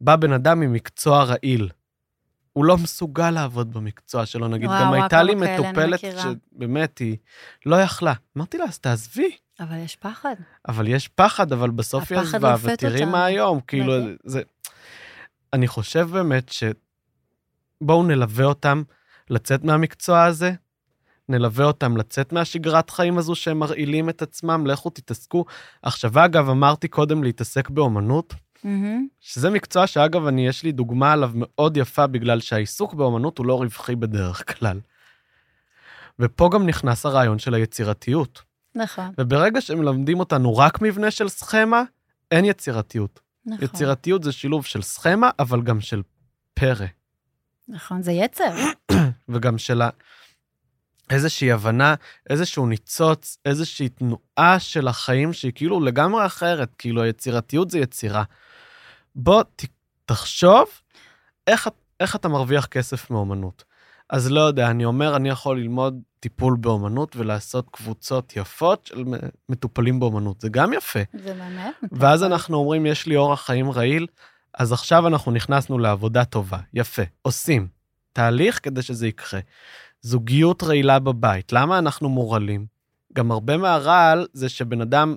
בא בן אדם ממקצוע רעיל. הוא לא מסוגל לעבוד במקצוע שלו, נגיד, וואו, גם וואו, הייתה לי מטופלת. שבאמת היא לא יכלה. אמרתי לה, אז תעזבי. אבל יש פחד. אבל יש פחד, אבל בסוף היא עזבה, ותראי. מה היום, כאילו. זה... אני חושב באמת ש... בואו נלווה אותם לצאת מהמקצוע הזה, נלווה אותם לצאת מהשגרת חיים הזו שהם מרעילים את עצמם, לכו תתעסקו. עכשיו, אגב, אמרתי קודם להתעסק באומנות, מהמם, שזה מקצוע שאגב, אני, יש לי דוגמה עליו מאוד יפה, בגלל שהעיסוק באומנות הוא לא רווחי בדרך כלל. ופה גם נכנס הרעיון של היצירתיות. נכון, וברגע שמלמדים אותנו רק מבנה של סכמה, אין יצירתיות. נכון. יצירתיות זה שילוב של סכמה, אבל גם של פרא, נכון, זה יצר. וגם של. איזושהי הבנה, איזשהו ניצוץ, איזושהי תנועה של החיים שהיא כאילו לגמרי אחרת, כאילו היצירתיות זה יצירה. בוא ת, תחשוב איך, איך אתה מרוויח כסף מאומנות. אז לא יודע, אני אומר, אני יכול ללמוד טיפול באומנות ולעשות קבוצות יפות של מטופלים באומנות, זה גם יפה. זה באמת. ואז אנחנו אומרים, יש לי אורח חיים רעיל, אז עכשיו אנחנו נכנסנו לעבודה טובה, יפה, עושים. תהליך כדי שזה יקרה. זוגיות רעילה בבית, למה אנחנו מורעלים? גם הרבה מהרעל זה שבן אדם,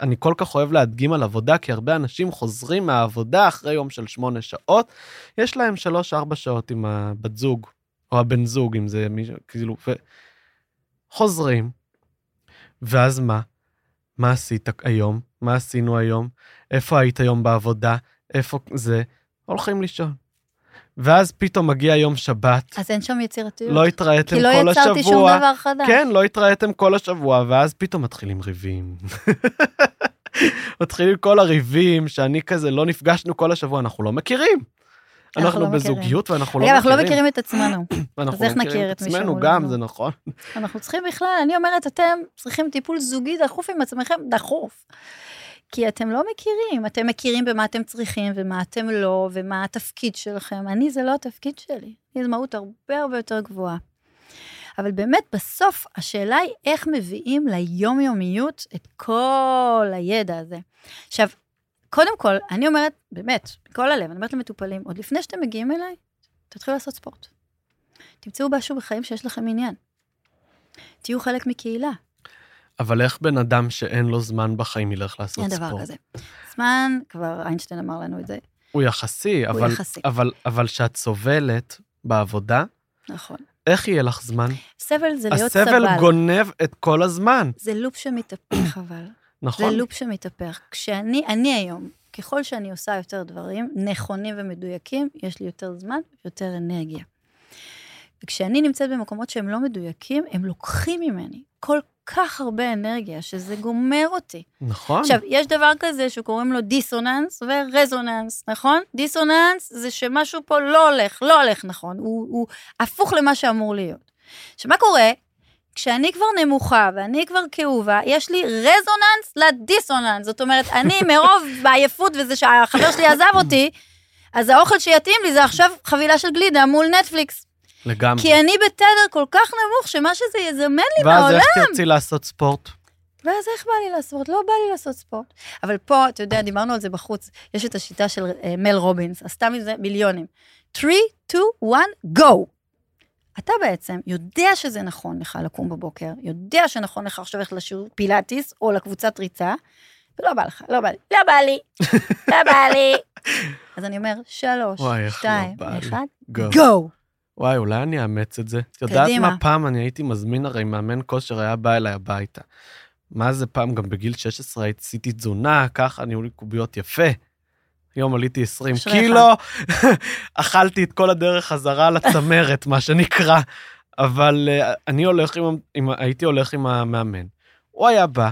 אני כל כך אוהב להדגים על עבודה, כי הרבה אנשים חוזרים מהעבודה אחרי יום של שמונה שעות, יש להם שלוש-ארבע שעות עם הבת זוג, או הבן זוג, אם זה מישהו, כאילו, ו... חוזרים, ואז מה? מה עשית היום? מה עשינו היום? איפה היית היום בעבודה? איפה זה? הולכים לישון. ואז פתאום מגיע יום שבת. אז אין שם יצירתיות. לא התראיתם כל השבוע. כי לא יצרתי שום דבר חדש. כן, לא התראיתם כל השבוע, ואז פתאום מתחילים ריבים. מתחילים כל הריבים, שאני כזה, לא נפגשנו כל השבוע, אנחנו לא מכירים. אנחנו, לא בזוגיות ואנחנו לא מכירים. אנחנו לא מכירים את עצמנו. אז איך נכיר את עצמנו גם, זה נכון. אנחנו צריכים בכלל, אני אומרת, אתם צריכים טיפול זוגי דחוף עם עצמכם, דחוף. כי אתם לא מכירים, אתם מכירים במה אתם צריכים ומה אתם לא, ומה התפקיד שלכם. אני, זה לא התפקיד שלי. לי זו מהות הרבה הרבה יותר גבוהה. אבל באמת, בסוף, השאלה היא איך מביאים ליומיומיות את כל הידע הזה. עכשיו, קודם כל, אני אומרת, באמת, מכל הלב, אני אומרת למטופלים, עוד לפני שאתם מגיעים אליי, תתחילו לעשות ספורט. תמצאו משהו בחיים שיש לכם עניין. תהיו חלק מקהילה. אבל איך בן אדם שאין לו זמן בחיים ילך לעשות ספורט? אין דבר כזה. זמן, כבר איינשטיין אמר לנו את זה. הוא יחסי, הוא אבל, יחסי. אבל, אבל שאת סובלת בעבודה, נכון. איך יהיה לך זמן? סבל זה להיות סבל. הסבל גונב את כל הזמן. זה לופ שמתהפך אבל. נכון. זה לופ שמתהפך. כשאני, אני היום, ככל שאני עושה יותר דברים נכונים ומדויקים, יש לי יותר זמן ויותר אנרגיה. וכשאני נמצאת במקומות שהם לא מדויקים, הם לוקחים ממני כל כך הרבה אנרגיה, שזה גומר אותי. נכון. עכשיו, יש דבר כזה שקוראים לו דיסוננס ורזוננס, נכון? דיסוננס זה שמשהו פה לא הולך, לא הולך נכון, הוא, הוא הפוך למה שאמור להיות. עכשיו, מה קורה? כשאני כבר נמוכה ואני כבר כאובה, יש לי רזוננס לדיסוננס. זאת אומרת, אני מרוב בעייפות וזה שהחבר שלי עזב אותי, אז האוכל שיתאים לי זה עכשיו חבילה של גלידה מול נטפליקס. לגמרי. כי אני בתדר כל כך נמוך, שמה שזה יזמן לי ואז מהעולם. ואז איך תרצי לעשות ספורט? ואז איך בא לי לעשות? לא בא לי לעשות ספורט. אבל פה, אתה יודע, דיברנו על זה בחוץ, יש את השיטה של uh, מל רובינס, עשתה מזה מיליונים. 3, 2, 1, go. אתה בעצם יודע שזה נכון לך לקום בבוקר, יודע שנכון לך עכשיו ללכת לשיעור פילאטיס או לקבוצת ריצה, ולא בא לך, לא בא לי, לא בא לי, לא בא לי. אז אני אומר, שלוש, וואי, שתיים, לא אחד, go. וואי, אולי אני אאמץ את זה. את יודעת מה פעם אני הייתי מזמין, הרי מאמן כושר היה בא אליי הביתה. מה זה פעם, גם בגיל 16 עשיתי תזונה, ככה נהיו לי קוביות יפה. היום עליתי 20 קילו, אכלתי את כל הדרך חזרה לצמרת, מה שנקרא. אבל uh, אני הולך עם, עם, הייתי הולך עם המאמן. הוא היה בא.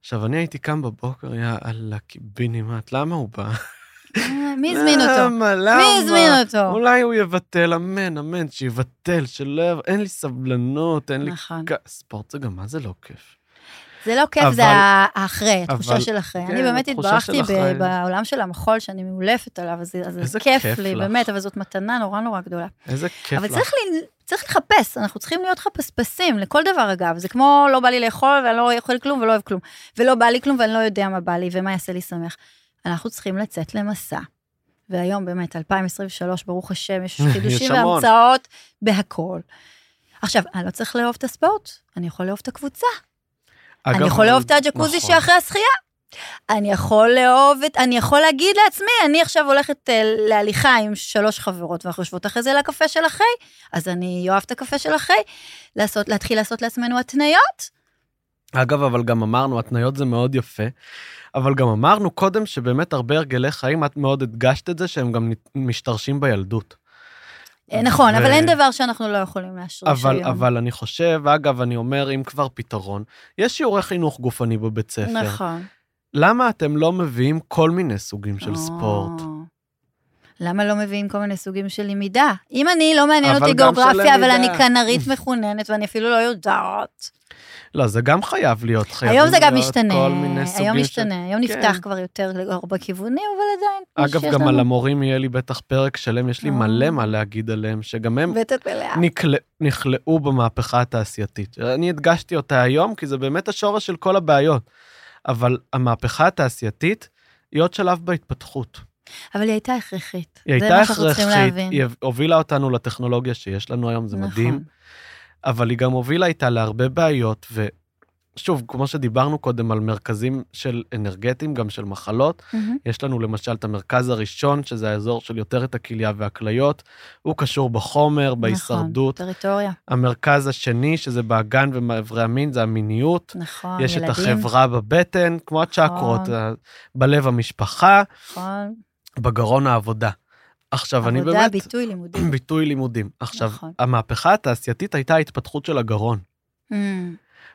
עכשיו, אני הייתי קם בבוקר, יא אללה, קיבינימט, למה הוא בא? מי הזמין אותו? למה, למה? מי הזמין אותו? אולי הוא יבטל, אמן, אמן, שיבטל, שלא... אין לי סבלנות, אין לי... נכון. ספורט זה גם, מה זה לא כיף? זה לא כיף, אבל, זה האחרי, התחושה אבל, של אחרי. כן, אני באמת התברכתי אחרי. בעולם של המחול, שאני מאולפת עליו, אז זה- אז כיף כיף לי, לך. באמת, אבל זאת מתנה נורא נורא גדולה. איזה כיף אבל לך. צריך, לי, צריך לחפש, אנחנו צריכים להיות חפשפשים לכל דבר אגב, זה כמו לא בא לי לאכול ואני לא אוכל כלום ולא אוהב כלום, ולא בא לי כלום ואני לא יודע מה בא לי ומה יעשה לי שמח. אנחנו צריכים לצאת למסע. והיום באמת, 2023, ברוך השם, יש חידושים. והמצאות בהכל. עכשיו, אני לא צריך לאהוב את הספורט, אני יכול לאהוב את הקבוצה. אגב, אני יכול לאהוב את הג'קוזי נכון. שאחרי השחייה. אני יכול לאהוב את, אני יכול להגיד לעצמי, אני עכשיו הולכת אה, להליכה עם שלוש חברות, ואנחנו יושבות אחרי זה לקפה של אחרי, אז אני אוהב את הקפה של אחרי, לעשות, להתחיל לעשות לעצמנו התניות. אגב, אבל גם אמרנו, התניות זה מאוד יפה, אבל גם אמרנו קודם שבאמת הרבה הרגלי חיים, את מאוד הדגשת את זה, שהם גם משתרשים בילדות. אה, נכון, ו- אבל אין דבר שאנחנו לא יכולים להשריש אבל, היום. אבל אני חושב, אגב, אני אומר, אם כבר פתרון, יש שיעורי חינוך גופני בבית ספר. נכון. למה אתם לא מביאים כל מיני סוגים של או. ספורט? למה לא מביאים כל מיני סוגים של למידה? אם אני, לא מעניין אותי גיאוגרפיה, אבל. אני כנרית מחוננת, ואני אפילו לא יודעת. לא, זה גם חייב להיות, חייבים היום זה גם משתנה, היום משתנה, היום כן. נפתח כבר יותר לארבע כיוונים, אבל עדיין. אגב, גם לנו על המורים יהיה לי בטח פרק שלם, יש לי אה. מלא מה להגיד עליהם, שגם הם. נקלע- נכלאו במהפכה התעשייתית. אני הדגשתי אותה היום, כי זה באמת השורש של כל הבעיות. אבל המהפכה התעשייתית היא עוד שלב בהתפתחות. אבל היא הייתה הכרחית. היא הייתה הכרחית. היא הובילה אותנו לטכנולוגיה שיש לנו היום, זה נכון. מדהים, אבל היא גם הובילה איתה להרבה בעיות, ושוב, כמו שדיברנו קודם על מרכזים של אנרגטיים, גם של מחלות, מהמם. יש לנו למשל את המרכז הראשון, שזה האזור של יותר את הכליה והכליות, הוא קשור בחומר, בהישרדות. נכון, טריטוריה, המרכז השני, שזה באגן ומאיברי המין, זה המיניות. נכון, יש את ילדים, החברה בבטן, כמו הצ'קרות, נכון. בלב המשפחה, נכון, בגרון העבודה. עכשיו, אני עבודה, באמת... ביטוי, לימודי. ביטוי לימודים. עכשיו, נכון. המהפכה התעשייתית הייתה ההתפתחות של הגרון,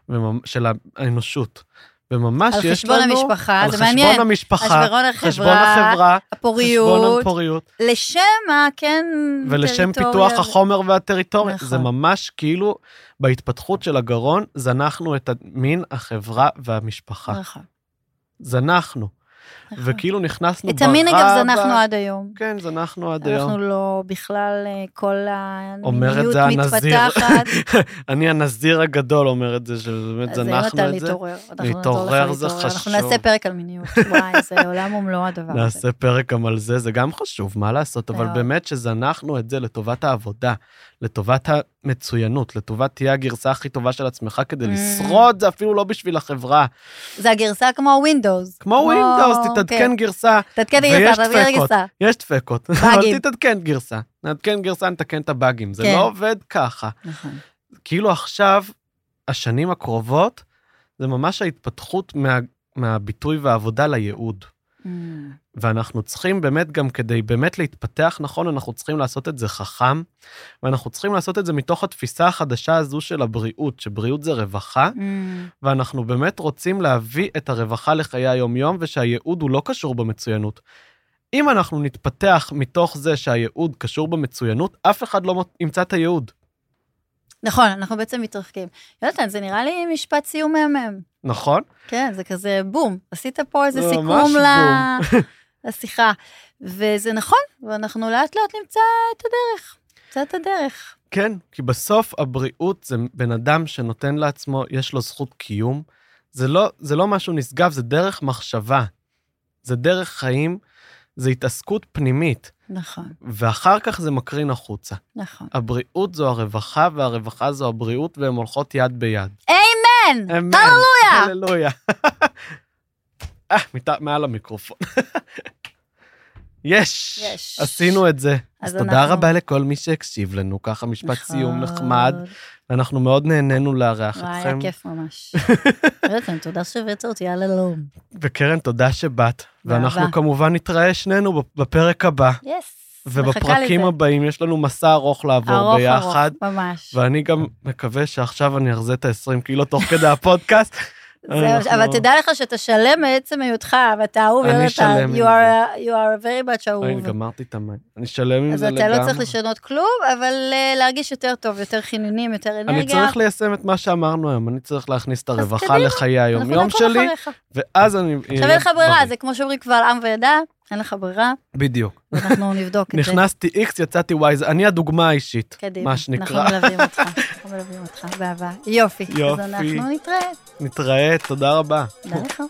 וממ- של האנושות. וממש על יש חשבון לנו... המשפחה, על זה חשבון מעניין. המשפחה, חשבון חשבון החברה, החברה, חשבון הפוריות, הפוריות, לשם ה... כן, ולשם טריטוריה. פיתוח החומר והטריטוריה. נכון. זה ממש כאילו, בהתפתחות של הגרון, זנחנו את המין, החברה והמשפחה. נכון, זנחנו. נכון. וכאילו נכנסנו את המין אגב זנחנו עד היום. כן, זנחנו עד היום. אנחנו לא בכלל, אה, כל המיניות. מתפתחת. אני הנזיר הגדול אומר את זה, שבאמת זנחנו את זה. להתעורר. להתעורר זה להתעורר. אנחנו חשוב. נעשה פרק על מיניות. וואי, זה עולם ומלואו הדבר הזה. נעשה פרק גם על זה, זה גם חשוב, מה לעשות, אבל. באמת שזנחנו את זה לטובת העבודה, לטובת המצוינות, לטובת תהיה הגרסה הכי טובה של עצמך כדי Mm. לשרוד, זה אפילו לא בשביל החברה. זה הגרסה כמו Windows. כמו Windows, תתעדכן גרסה, תתעדכן גרסה, תעביר דפקות. גרסה. יש דפקות, אבל. תתעדכן גרסה. נעדכן גרסה, נתקן את הבאגים, זה כן. לא עובד ככה. נכון. כאילו עכשיו, השנים הקרובות, זה ממש ההתפתחות מה, מהביטוי והעבודה לייעוד. אמ, ואנחנו צריכים באמת גם כדי באמת להתפתח נכון, אנחנו צריכים לעשות את זה חכם, ואנחנו צריכים לעשות את זה מתוך התפיסה החדשה הזו של הבריאות, שבריאות זה רווחה, אמ, ואנחנו באמת רוצים להביא את הרווחה לחיי היום-יום, ושהייעוד הוא לא קשור במצוינות. אם אנחנו נתפתח מתוך זה שהייעוד קשור במצוינות, אף אחד לא ימצא את הייעוד, נכון, אנחנו בעצם מתרחקים. יונתן, זה נראה לי משפט סיום מהמם. נכון? כן, זה כזה בום. עשית פה איזה זה סיכום ל- לשיחה. וזה נכון, ואנחנו לאט לאט נמצא את הדרך. נמצא את הדרך. כן, כי בסוף הבריאות זה בן אדם שנותן לעצמו, יש לו זכות קיום. זה לא, זה לא משהו נשגב, זה דרך מחשבה. זה דרך חיים, זה התעסקות פנימית, נכון, ואחר כך זה מקרין החוצה. נכון. הבריאות זו הרווחה, והרווחה זו הבריאות, והן הולכות יד ביד. אמן! אמן. הללויה! הללויה. אה, מעל המיקרופון. יש, יש. עשינו את זה. אז אז תודה אנחנו- רבה לכל מי שהקשיב לנו, ככה משפט סיום נכון. נחמד, ואנחנו מאוד נהנינו לארח וואי, היה אתכם. כיף ממש. יונתן, תודה שהבאת אותי, הללום. וקרן, תודה שבאת, ואנחנו. כמובן נתראה שנינו בפרק הבא, יס. ובפרקים הבאים יש לנו מסע ארוך לעבור ארוך ביחד, ארוך, ממש. ואני גם מקווה שעכשיו אני אחזה את ה-20 קילו תוך כדי הפודקאסט. זהו, אבל תדע לך שאתה שלם מעצם היותך, ואתה אהוב, אני. שלם עם are- you are very much אהוב. גמרתי את המים. אני שלם עם אז זה אתה לגמרי. לא צריך לשנות כלום, אבל אה, להרגיש יותר טוב, יותר חינונים, יותר אני אנרגיה. צריך ליישם את מה שאמרנו היום, אני צריך להכניס את הרווחה לחיי היום-יום שלי. ואז אני... עכשיו אין לך ברירה, זה כמו שאומרים קבל עם וידע, אין לך ברירה, בדיוק. ואנחנו נבדוק את זה. נכנסתי X, יצאתי Y, זה- אני הדוגמה האישית, קדימה. מה שנקרא. אנחנו מלווים אותך, אנחנו מלווים אותך באהבה. יופי. יופי. אז אנחנו נתראה. נתראה, תודה רבה. תודה לך.